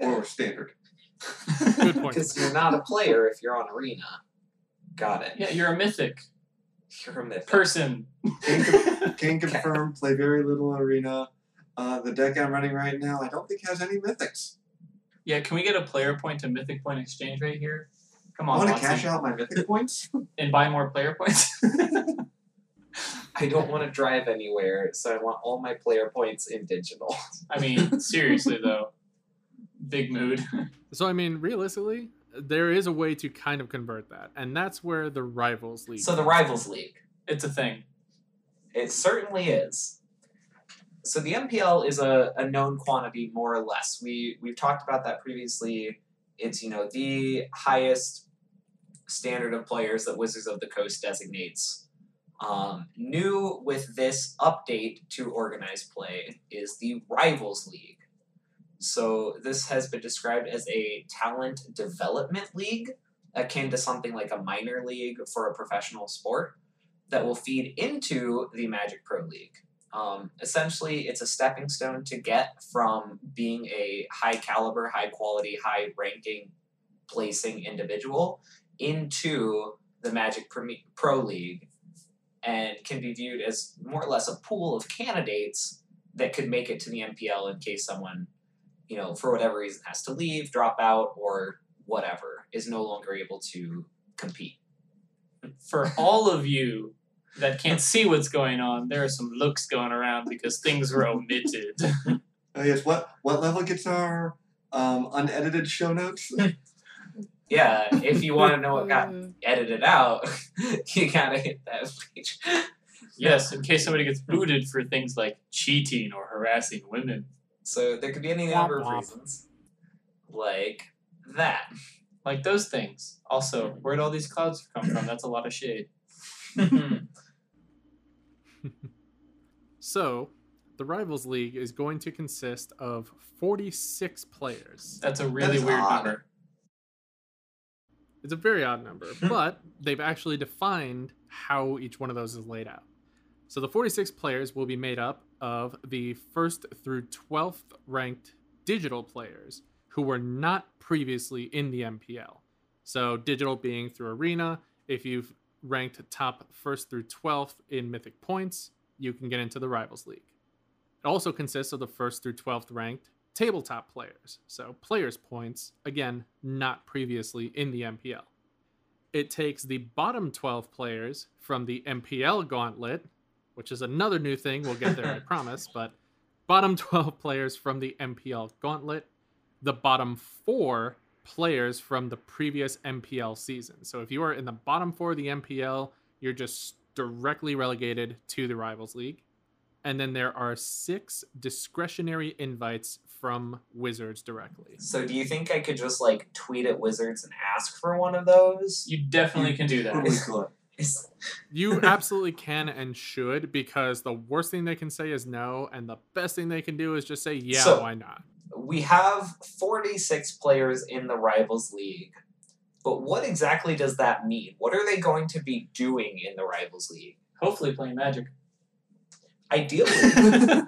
Or standard. Good point. Because you're not a player if you're on Arena. Got it. Yeah, you're a mythic You're a mythic. person. Can (laughs) confirm, play very little arena. Uh, the deck I'm running right now, I don't think has any mythics. yeah, can we get a player point to mythic point exchange right here? Come I on, want to cash out my mythic points. (laughs) and buy more player points. (laughs) I don't want to drive anywhere, so I want all my player points in digital. I mean, seriously though, big mood. (laughs) So, I mean, realistically, there is a way to kind of convert that, and that's where the Rivals League. So the Rivals League. It's a thing. It certainly is. So the MPL is a, a known quantity, more or less. We we've talked about that previously. It's you know the highest standard of players that Wizards of the Coast designates. Um, new with this update to organized play is the Rivals League. So this has been described as a talent development league, akin to something like a minor league for a professional sport that will feed into the Magic Pro League. Um, essentially, it's a stepping stone to get from being a high caliber, high quality, high ranking placing individual into the Magic Pro League and can be viewed as more or less a pool of candidates that could make it to the MPL in case someone, you know, for whatever reason has to leave, drop out, or whatever, is no longer able to compete. For all of you that can't see what's going on, there are some looks going around because things were omitted. (laughs) Oh yes, what what level gets our um, unedited show notes? (laughs) Yeah, if you want to know what got edited out, (laughs) you gotta hit that page. yes, in case somebody gets booted for things like cheating or harassing women. So there could be any Womp number of reasons, like that. Like those things. Also, mm-hmm. where'd all these clouds come from? That's a lot of shade. (laughs) So, the Rivals League is going to consist of 46 players. That's a really is weird odd. number. It's a very odd number, (laughs) but they've actually defined how each one of those is laid out. So the 46 players will be made up of the first through 12th ranked digital players who were not previously in the MPL. So digital being through Arena, if you've ranked top first through 12th in Mythic points, you can get into the Rivals League. It also consists of the first through 12th ranked tabletop players. So players' points, again, not previously in the MPL. It takes the bottom 12 players from the MPL gauntlet, which is another new thing. We'll get there, I (laughs) promise. But bottom (laughs) 12 players from the MPL gauntlet, the bottom four players from the previous MPL season. So if you are in the bottom four of the MPL, you're just directly relegated to the Rivals League. And then there are six discretionary invites from Wizards directly. So do you think I could just like tweet at Wizards and ask for one of those? You definitely can do that. Totally. Is- You (laughs) absolutely can and should because the worst thing they can say is no, and the best thing they can do is just say, yeah, So- why not? we have 46 players in the Rivals League. But what exactly does that mean? What are they going to be doing in the Rivals League? Hopefully playing Magic. Ideally. (laughs)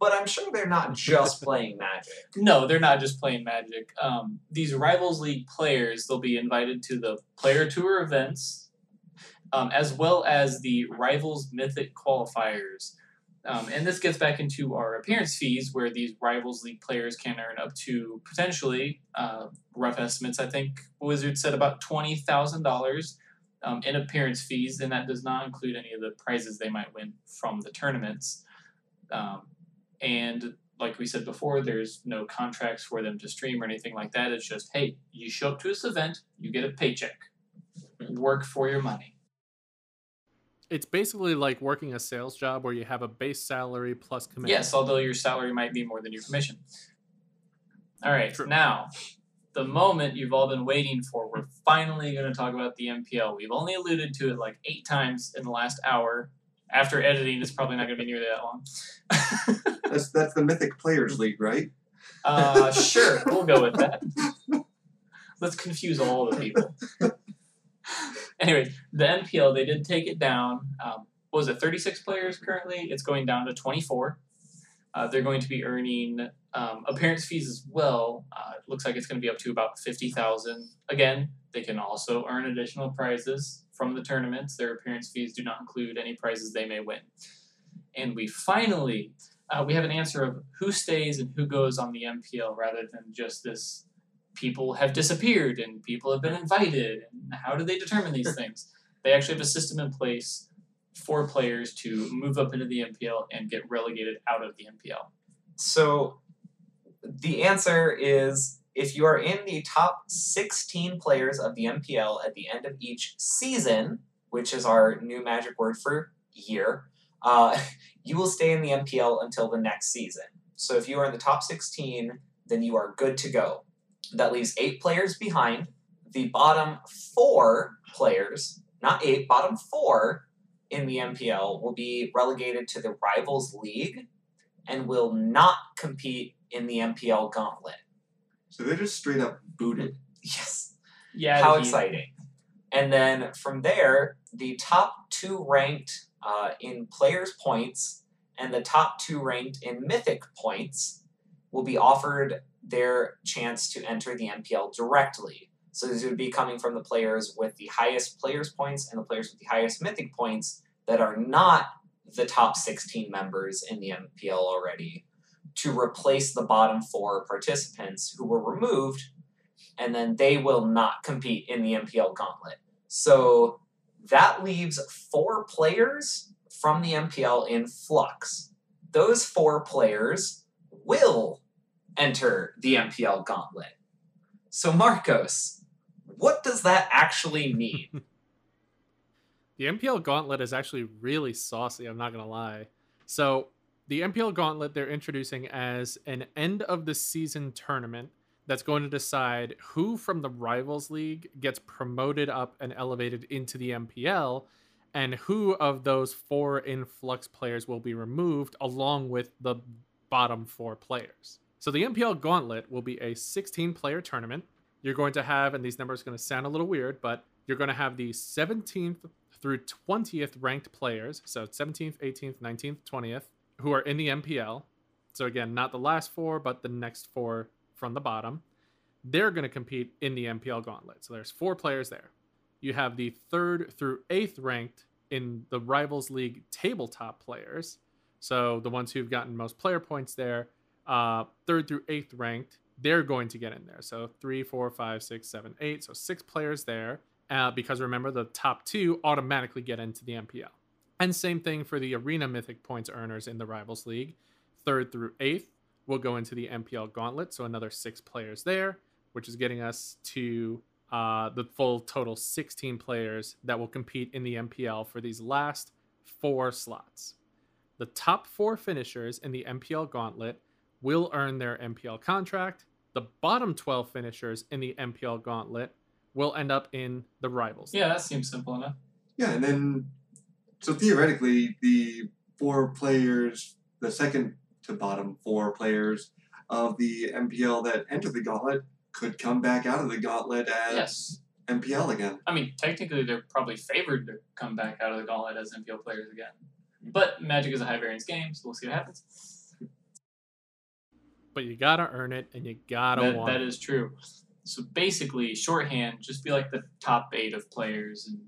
but I'm sure they're not just playing Magic. No, they're not just playing Magic. Um, these Rivals League players, they'll be invited to the Player Tour events, um, as well as the Rivals Mythic qualifiers. Um, and this gets back into our appearance fees, where these Rivals League players can earn up to potentially, uh, rough estimates, I think Wizard said about $20,000 um, in appearance fees, and that does not include any of the prizes they might win from the tournaments. Um, and like we said before, there's no contracts for them to stream or anything like that. It's just, hey, you show up to this event, you get a paycheck. Work for your money. It's basically like working a sales job where you have a base salary plus commission. Yes, although your salary might be more than your commission. All right, True. now, the moment you've all been waiting for, we're finally going to talk about the MPL. We've only alluded to it like eight times in the last hour. After editing, it's probably not going to be nearly that long. (laughs) That's that's the Mythic Players League, right? Uh, sure, we'll go with that. (laughs) Let's confuse all the people. Anyway, the MPL they did take it down. Um, what was it 36 players currently? It's going down to 24. Uh, they're going to be earning um, appearance fees as well. Uh, it looks like it's going to be up to about 50,000. Again, they can also earn additional prizes from the tournaments. Their appearance fees do not include any prizes they may win. And we finally uh, we have an answer of who stays and who goes on the MPL rather than just this people have disappeared and people have been invited and how do they determine these things? They actually have a system in place for players to move up into the MPL and get relegated out of the MPL. So the answer is if you are in the top 16 players of the MPL at the end of each season, which is our new magic word for year, uh, (laughs) you will stay in the MPL until the next season. So if you are in the top 16, then you are good to go. That leaves eight players behind. The bottom four players, not eight, bottom four in the MPL will be relegated to the Rivals League and will not compete in the MPL Gauntlet. So they're just straight up booted. Yes. Yeah, How exciting. And then from there, the top two ranked uh, in players' points and the top two ranked in mythic points will be offered their chance to enter the MPL directly. So these would be coming from the players with the highest players' points and the players with the highest mythic points that are not the top 16 members in the MPL already to replace the bottom four participants who were removed and then they will not compete in the MPL gauntlet. So That leaves four players from the MPL in flux. Those four players will enter the MPL gauntlet. So, Marcos, what does that actually mean? (laughs) The MPL Gauntlet is actually really saucy, I'm not going to lie. So, the MPL Gauntlet they're introducing as an end of the season tournament that's going to decide who from the Rivals League gets promoted up and elevated into the MPL and who of those four influx players will be removed along with the bottom four players. So the MPL Gauntlet will be a 16 player tournament. You're going to have, and these numbers are going to sound a little weird, but you're going to have the 17th through 20th ranked players. So 17th, 18th, 19th, 20th, who are in the MPL. So again, not the last four, but the next four from the bottom. They're going to compete in the MPL Gauntlet. So there's four players there. You have the third through eighth ranked in the Rivals League tabletop players. So the ones who've gotten most player points there, uh, third through eighth ranked, they're going to get in there. So three, four, five, six, seven, eight. So six players there. Uh, because remember, the top two automatically get into the MPL. And same thing for the Arena Mythic points earners in the Rivals League. Third through eighth will go into the MPL Gauntlet. So another six players there, which is getting us to uh, the full total 16 players that will compete in the MPL for these last four slots. The top four finishers in the MPL Gauntlet will earn their MPL contract. The bottom 12 finishers in the MPL Gauntlet will end up in the Rivals. Yeah, that seems simple enough. Yeah, and then so theoretically, the four players, the second to bottom four players of the MPL that enter the gauntlet could come back out of the gauntlet as Yes. MPL again. I mean, technically, they're probably favored to come back out of the gauntlet as MPL players again. But Magic is a high variance game, so we'll see what happens. But you gotta earn it and you gotta That, want that it. is true. So basically, shorthand, just be like the top eight of players and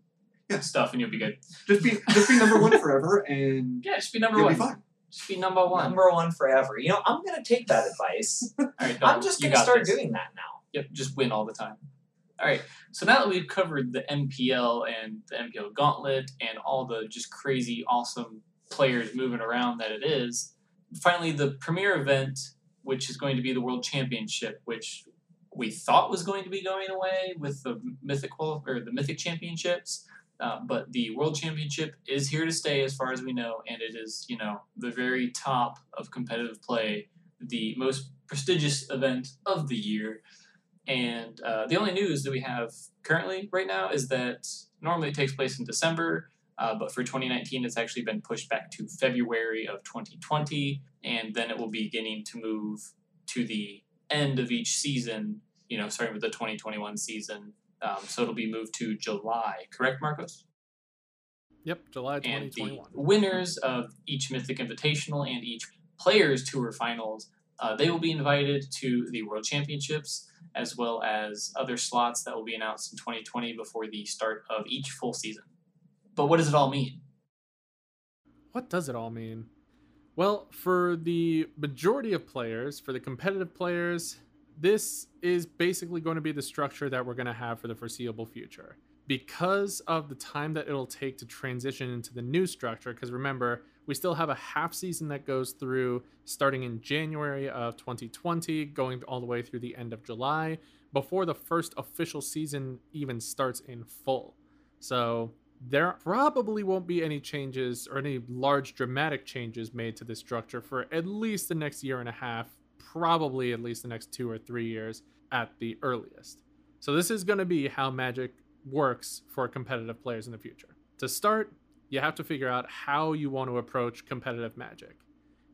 Yeah. stuff, and you'll be good. Just be just be number one forever, and (laughs) Yeah, just be number you'll one. be fine. Just be number one. Number one forever. You know, I'm gonna take that advice. (laughs) All right, I'm just gonna start this. doing that now. Yep, just win all the time. All right, so now that we've covered the MPL and the MPL Gauntlet and all the just crazy, awesome players moving around that it is, finally the premier event, which is going to be the World Championship, which we thought was going to be going away with the Mythic qual- or the Mythic Championships, uh, but the World Championship is here to stay, as far as we know, and it is you know the very top of competitive play, the most prestigious event of the year. And uh, the only news that we have currently right now is that normally it takes place in December, uh, but for 2019 it's actually been pushed back to February of 2020, and then it will be beginning to move to the end of each season, you know, starting with the 2021 season. Um, so it'll be moved to July, correct, Marcos? Yep, July 2021. and the winners of each Mythic Invitational and each Players Tour finals, uh, they will be invited to the World Championships as well as other slots that will be announced in 2020 before the start of each full season. But what does it all mean? What does it all mean? Well, for the majority of players, for the competitive players, this is basically going to be the structure that we're going to have for the foreseeable future. Because of the time that it'll take to transition into the new structure, because remember, we still have a half season that goes through starting in January of 2020, going all the way through the end of July, before the first official season even starts in full. So there probably won't be any changes or any large dramatic changes made to this structure for at least the next year and a half, probably at least the next two or three years at the earliest. So this is going to be how Magic works for competitive players in the future. To start, you have to figure out how you want to approach competitive Magic.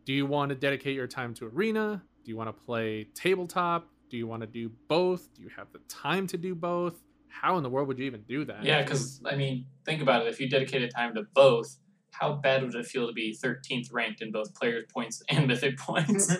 Do you want to dedicate your time to arena? Do you want to play tabletop? Do you want to do both? Do you have the time to do both? How in the world would you even do that? Yeah, because, I mean, think about it. If you dedicated time to both, how bad would it feel to be 13th ranked in both players' points (laughs) and mythic points?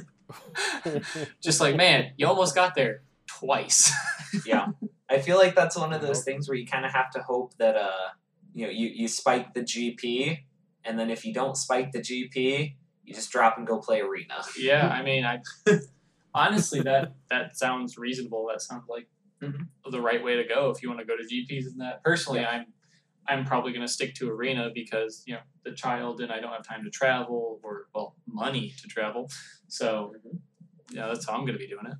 (laughs) Just like, man, you almost got there twice. (laughs) yeah. I feel like that's one of those things where you kind of have to hope that uh you know you you spike the GP and then if you don't spike the GP, you just drop and go play arena. yeah, I mean, I honestly that that sounds reasonable. That sounds like Mhm. the right way to go if you want to go to GPs and that. Personally, I'm I'm probably going to stick to arena because you know the child and I don't have time to travel or well money to travel. So yeah, that's how I'm going to be doing it.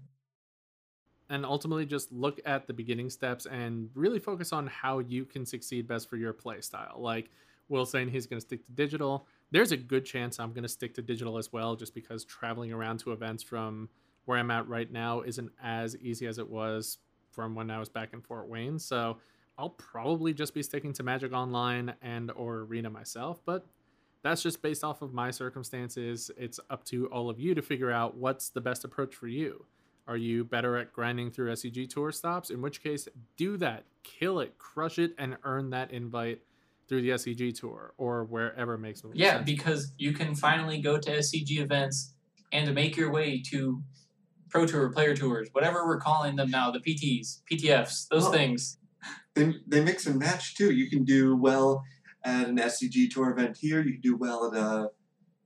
and ultimately just look at the beginning steps and really focus on how you can succeed best for your play style. Like Will saying he's going to stick to digital. There's a good chance I'm going to stick to digital as well, just because traveling around to events from where I'm at right now isn't as easy as it was from when I was back in Fort Wayne. So I'll probably just be sticking to Magic Online and or Arena myself, but that's just based off of my circumstances. It's up to all of you to figure out what's the best approach for you. Are you better at grinding through SCG tour stops? In which case, do that, kill it, crush it, and earn that invite through the SCG tour or wherever makes most Yeah, sense. because you can finally go to SCG events and make your way to pro tour, player tours, whatever we're calling them now, the PTs, PTFs, those Well, things. They, they mix and match too. You can do well at an SCG tour event here. You can do well at a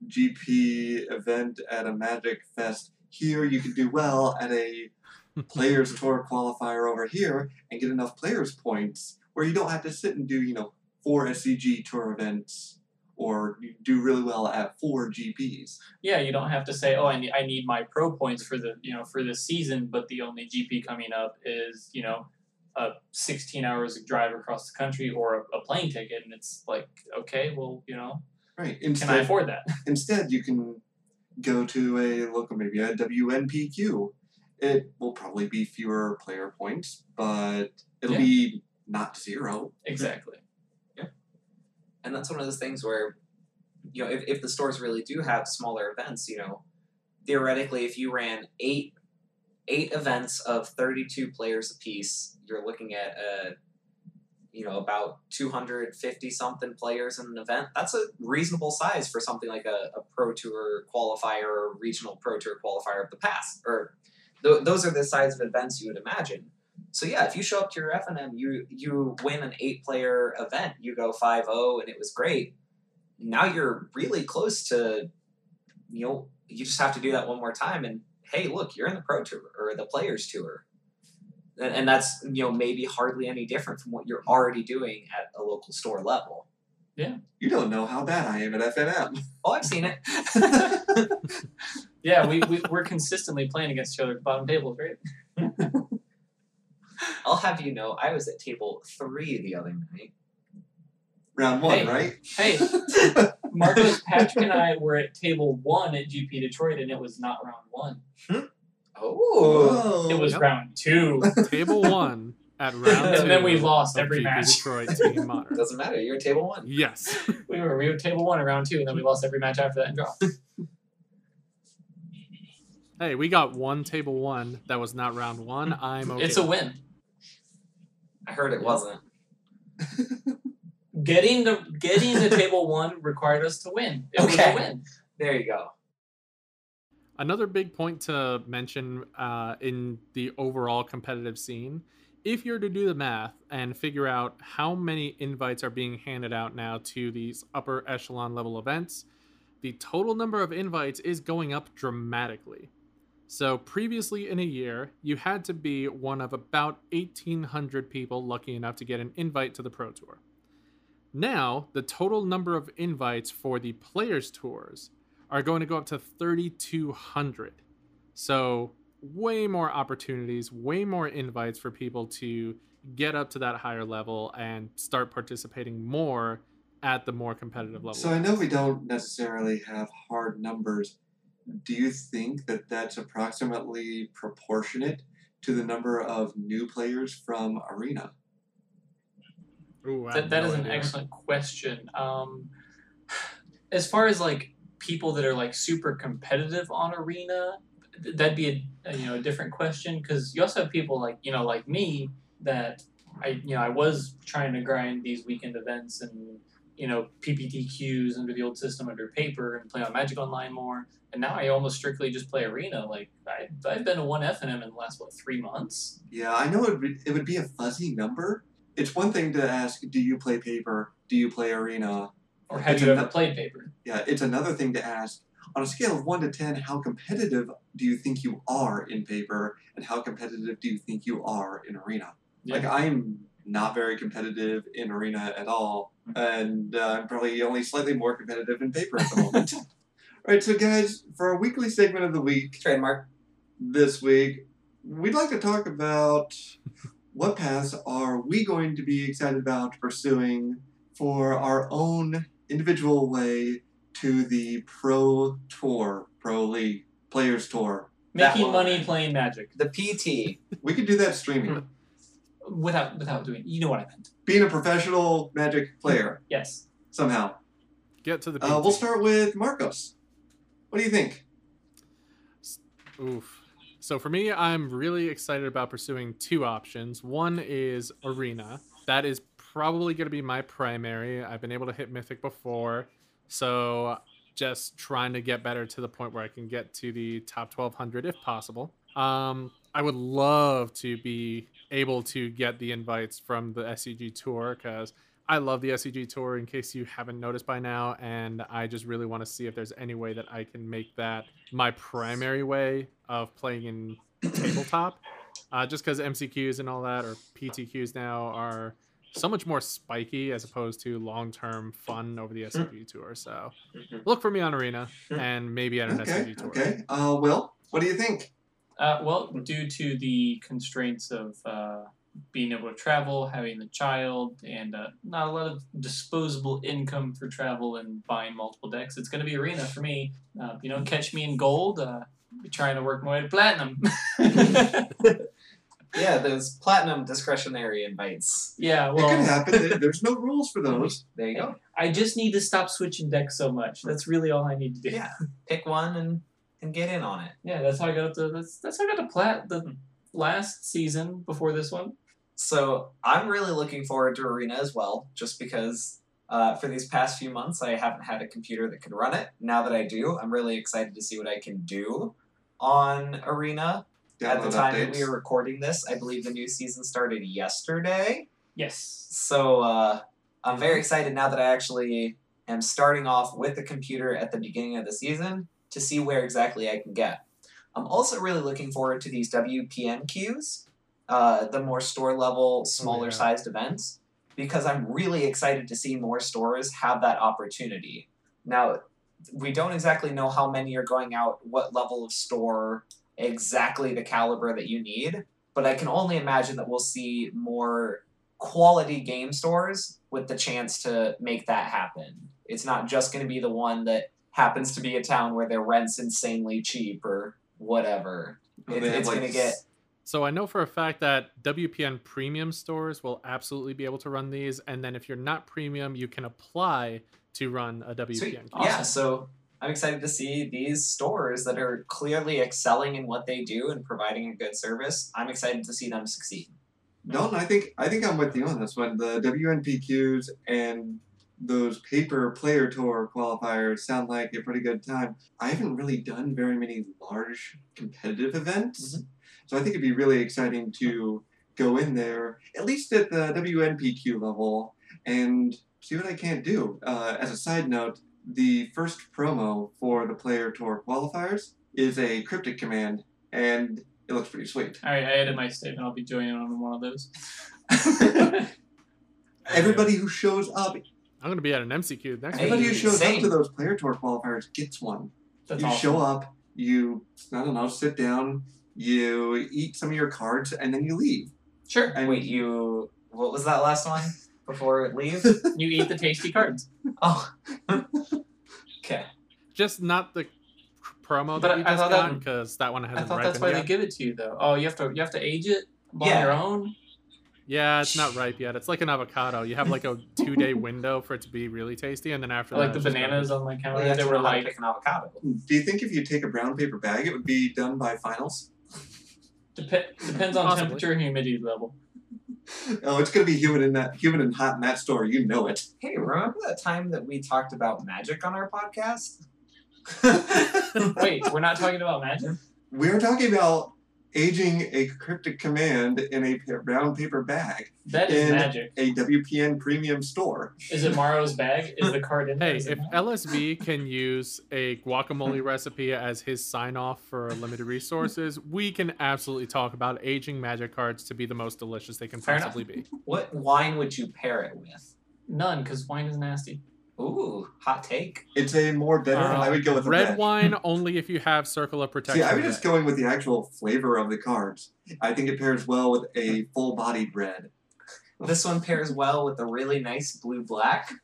GP event at a Magic Fest here. You can do well at a (laughs) Players Tour qualifier over here and get enough players points where you don't have to sit and do you know four SCG tour events or you do really well at four GPs. Yeah, you don't have to say, "Oh, I need I need my pro points for the you know for this season," but the only GP coming up is you know a 16 hours drive across the country or a, a plane ticket, and it's like, okay, well, you know, Right. can I afford that? (laughs) instead you can go to a local maybe a WPNQ. It will probably be fewer player points, but it'll Yeah. be not zero. exactly. And that's one of those things where you know if, if the stores really do have smaller events you know theoretically if you ran eight eight events of 32 players apiece you're looking at uh you know about 250 something players in an event. That's a reasonable size for something like a, a pro tour qualifier or regional pro tour qualifier of the past or th- those are the size of events you would imagine so yeah, if you show up to your FNM, you you win an eight player event, you go 5-0 and it was great. Now you're really close to you know, you just have to do that one more time and hey, look, you're in the pro tour or the players tour. And, and that's, you know, maybe hardly any different from what you're already doing at a local store level. Yeah. You don't know how bad I am at FNM. Oh, I've seen it. (laughs) Yeah, we, we we're consistently playing against each other at the bottom tables, right? (laughs) (laughs) I'll have you know, I was at table three the other night. Round one, Hey. right? Hey, (laughs) Marcos, Patrick, and I were at table one at GP Detroit, and it was not round one. Hmm? Oh. Whoa. It was Yep. round two. Table (laughs) one at round And two. then we lost of every GP match. Detroit Team Modern. Doesn't matter, you're at table one. Yes. We were we were table one at round two, and then we lost every match after that and dropped. Hey, we got one table one that was not round one. I'm okay. It's a win. I heard it wasn't. (laughs) Getting the getting the table one required us to win. It was Okay. a win. There you go. Another big point to mention uh, in the overall competitive scene if you're to do the math and figure out how many invites are being handed out now to these upper echelon level events, the total number of invites is going up dramatically. So, previously in a year, you had to be one of about 1,800 people lucky enough to get an invite to the Pro Tour. Now, the total number of invites for the Players Tours are going to go up to 3,200. So, way more opportunities, way more invites for people to get up to that higher level and start participating more at the more competitive level. So I know we don't necessarily have hard numbers. Do you think that that's approximately proportionate to the number of new players from Arena? Ooh, That, have that no is an idea. excellent question. Um, (sighs) as far as like people that are like super competitive on arena, that'd be a, a you know a different question because you also have people like you know like me that I you know I was trying to grind these weekend events and you know PPTQs under the old system under paper and play on Magic Online more. And now I almost strictly just play arena. Like I, I've been to one FNM in the last what three months. Yeah, I know it would, be, it would be a fuzzy number. It's one thing to ask, do you play paper? Do you play arena? Or have It's you ano- ever played paper? Yeah, it's another thing to ask, on a scale of 1 to 10, how competitive do you think you are in paper? And how competitive do you think you are in arena? Yeah. Like, I'm not very competitive in arena at all, and uh, I'm probably only slightly more competitive in paper at the moment. (laughs) all right, so guys, for our weekly segment of the week Trademark. this week, we'd like to talk about what paths are we going to be excited about pursuing for our own individual way to the Pro Tour, Pro League Players Tour. Making money playing Magic The PT. We could do that streaming. (laughs) without without doing. You know what I meant. Being a professional Magic player (laughs) Yes. somehow. Get to the. Uh, we'll start with Marcos. What do you think? Oof. So for me, I'm really excited about pursuing two options. One is Arena. That is probably going to be my primary. I've been able to hit Mythic before, so just trying to get better to the point where I can get to the top 1200 if possible. Um, I would love to be able to get the invites from the SCG tour because I love the SCG tour. In case you haven't noticed by now, and I just really want to see if there's any way that I can make that my primary way of playing in tabletop. Uh, just because MCQs and all that, or PTQs now, are so much more spiky as opposed to long term fun over the SCG tour. So look for me on Arena and maybe at an Okay, SCG tour. okay. Uh, Will, what do you think? Uh, well, due to the constraints of uh, being able to travel, having the child, and uh, not a lot of disposable income for travel and buying multiple decks, it's going to be arena for me. Uh, you know, catch me in gold. Uh, be trying to work my way to platinum. (laughs) (laughs) Yeah, those platinum discretionary invites. yeah, well, it could happen. There's no rules for those. (laughs) There you go. I just need to stop switching decks so much. That's really all I need to do. Yeah. Pick one and and get in on it. Yeah, that's how I got to. That's that's how I got to plat the last season before this one. So I'm really looking forward to Arena as well, just because uh, for these past few months I haven't had a computer that could run it. Now that I do, I'm really excited to see what I can do on Arena. At the time updates. that we were recording this, I believe the new season started yesterday. Yes. So uh, I'm very excited now that I actually am starting off with the computer at the beginning of the season to see where exactly I can get. I'm also really looking forward to these WPNQs, uh, the more store level, smaller yeah. sized events, because I'm really excited to see more stores have that opportunity. Now, we don't exactly know how many are going out, what level of store, exactly the caliber that you need, but I can only imagine that we'll see more quality game stores with the chance to make that happen. It's not just going to be the one that happens to be a town where their rent's insanely cheap or whatever. It- it's like, going to get So I know for a fact that WPN premium stores will absolutely be able to run these, and then if you're not premium, you can apply to run a WPN. Sweet. queue. Yeah, so I'm excited to see these stores that are clearly excelling in what they do and providing a good service. I'm excited to see them succeed. No, I think I think I'm with you on this one. The WNPQs and those paper player tour qualifiers sound like a pretty good time. I haven't really done very many large competitive events, so I think it'd be really exciting to go in there, at least at the WNPQ level, and see what I can't do. Uh, as a side note, the first promo for the player tour qualifiers is a cryptic command, and it looks pretty sweet. All right, I added my statement. I'll be joining on one of those. (laughs) Everybody who shows up I'm going to be at an MCQ next Hey, Everybody week. who shows same. up to those player tour qualifiers gets one. That's you awesome. show up, you I don't know, sit down, you eat some of your cards, and then you leave. Sure. And Wait, you. What was that last one before leave? (laughs) You eat the tasty cards. oh. (laughs) okay. Just not the promo But that we I just thought that- got because that one I hasn't thought that's why ripened they give it to you, though. Oh, you have to you have to age it on Yeah. your own. Yeah, it's not ripe yet. It's like an avocado. You have like a (laughs) two day window for it to be really tasty, and then after Like that, the it's just bananas on my counter. you have they were know how to like pick an avocado. Do you think if you take a brown paper bag, it would be done by finals? Dep- depends on Possibly. temperature and humidity level. (laughs) Oh, it's gonna be humid in that humid and hot in that store. You know it. Hey, remember that time that we talked about magic on our podcast? (laughs) Wait, we're not talking about magic. We're talking about aging a cryptic command in a pa- brown paper bag That is in magic. a WPN premium store. Is it Morrow's bag? Is the card in there? Hey, if it not? LSV (laughs) can use a guacamole recipe as his sign off for limited resources, we can absolutely talk about aging magic cards to be the most delicious they can Fair enough. possibly be. What wine would you pair it with? None, because wine is nasty. Ooh, hot take. It's a more bitter. Uh, I would go with Red red. wine only if you have Circle of Protection. See, I was red. just going with the actual flavor of the cards. I think it pairs well with a full-bodied red. This one pairs well with a really nice blue black. (laughs)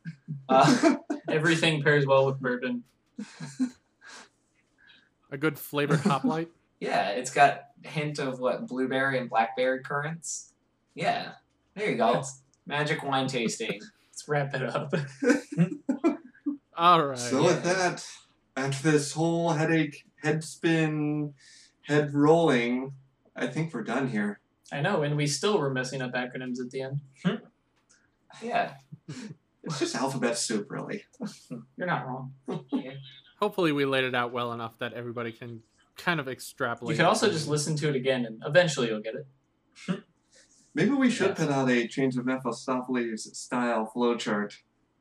Uh, Everything pairs well with bourbon. a good flavored hoplite. (laughs) yeah, it's got hint of what blueberry and blackberry currants. Yeah, there you go. Let's, Magic wine tasting. Let's wrap it up. (laughs) All right. So with that, after this whole headache, head spin, head rolling, I think we're done here. I know, and we still were messing up acronyms at the end. Hmm. Yeah. (laughs) It's just alphabet soup, really. (laughs) You're not wrong. Hopefully, we laid it out well enough that everybody can kind of extrapolate. You can also just listen to it again, and eventually you'll get it. Hmm. Maybe we should Yeah. put out a Chains of Mephistopheles style flowchart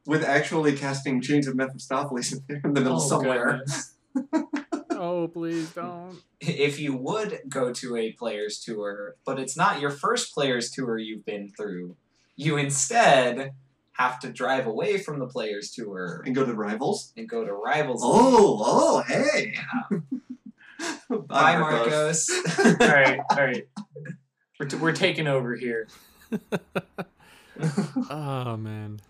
with actually casting Chains of Mephistopheles in (laughs) there in the middle Oh, somewhere. (laughs) Oh, please don't. If you would go to a players tour, but it's not your first players tour you've been through, you instead have to drive away from the players tour And go to rivals. and go to rivals. Oh, oh, hey. (laughs) Bye, Marcos. all right, all right. We're, t- we're taking over here. (laughs) (laughs) Oh man.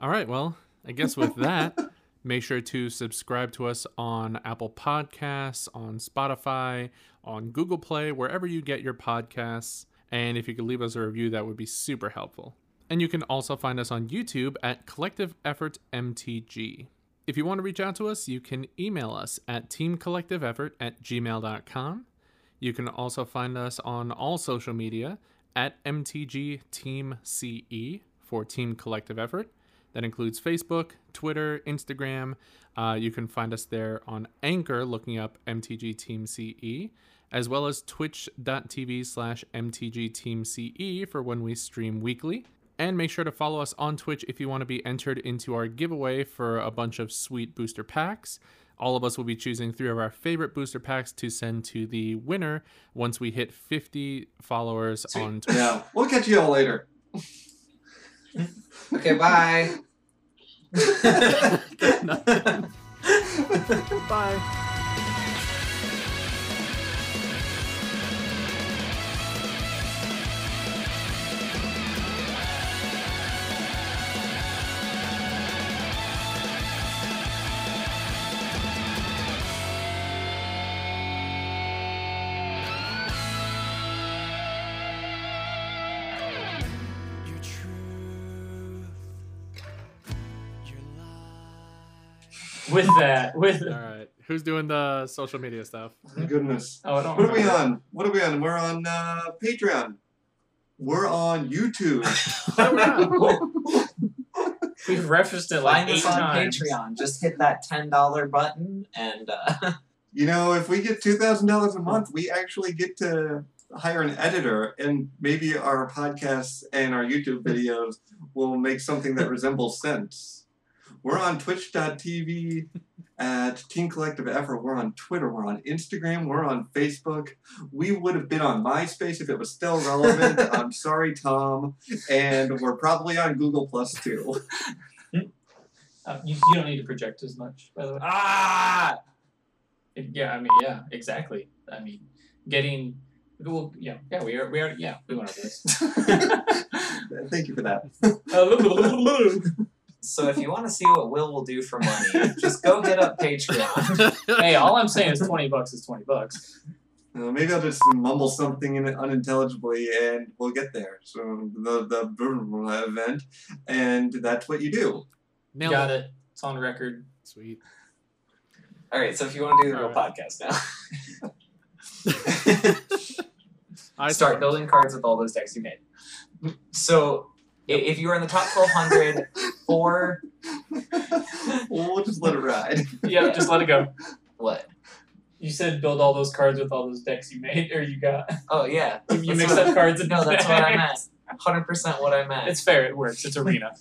All right, well, I guess with that, make sure to subscribe to us on Apple Podcasts, on Spotify, on Google Play, wherever you get your podcasts. And if you could leave us a review, that would be super helpful. And you can also find us on YouTube at Collective Effort MTG. If you want to reach out to us, you can email us at teamcollectiveeffort at gmail.com. You can also find us on all social media at MTG Team CE for Team Collective Effort. That includes Facebook, Twitter, Instagram. Uh, you can find us there on Anchor looking up MTG Team CE, as well as twitch.tv slash MTG Team CE for when we stream weekly. And make sure to follow us on Twitch if you want to be entered into our giveaway for a bunch of sweet booster packs. All of us will be choosing three of our favorite booster packs to send to the winner once we hit 50 followers Sweet. on Twitter. Yeah, we'll catch you all later. (laughs) okay, bye. (laughs) (laughs) Bye. With that, with All right. Who's doing the social media stuff? Goodness. oh, What are we remember. on? What are we on? We're on uh, Patreon. We're on YouTube. (laughs) (laughs) (laughs) We've referenced it like Find eight us on times. Patreon. Just hit that ten dollar button and uh, you know, if we get two thousand dollars a month, we actually get to hire an editor, and maybe our podcasts and our YouTube videos will make something that resembles sense. We're on Twitch.tv at Team Collective Effort. We're on Twitter. We're on Instagram. We're on Facebook. We would have been on MySpace if it was still relevant. (laughs) I'm sorry, Tom. And we're probably on Google Plus too. Uh, (laughs) you, you don't need to project as much, by the way. ah. Yeah, I mean, yeah, exactly. I mean, getting. Well, yeah, yeah, we are, we are, yeah, we went over this. (laughs) Thank you for that. So if you want to see what Will will do for money, just go get up Patreon. (laughs) hey, all I'm saying is twenty bucks is twenty bucks. Uh, maybe I'll just mumble something in unintelligibly and we'll get there. So the the event, and that's what you do. Nailed Got it. it. It's on record. Sweet. All right, so if you want to do the real All podcast now, (laughs) (laughs) I start building cards with all those decks you made. So i- if you are in the top twelve hundred (laughs) for we'll just let it ride. Yeah, just let it go. what? You said build all those cards with all those decks you made or you got. Oh yeah. You That's mix up cards and No, that's what I meant. Hundred percent what I meant. It's fair. It works. It's arena.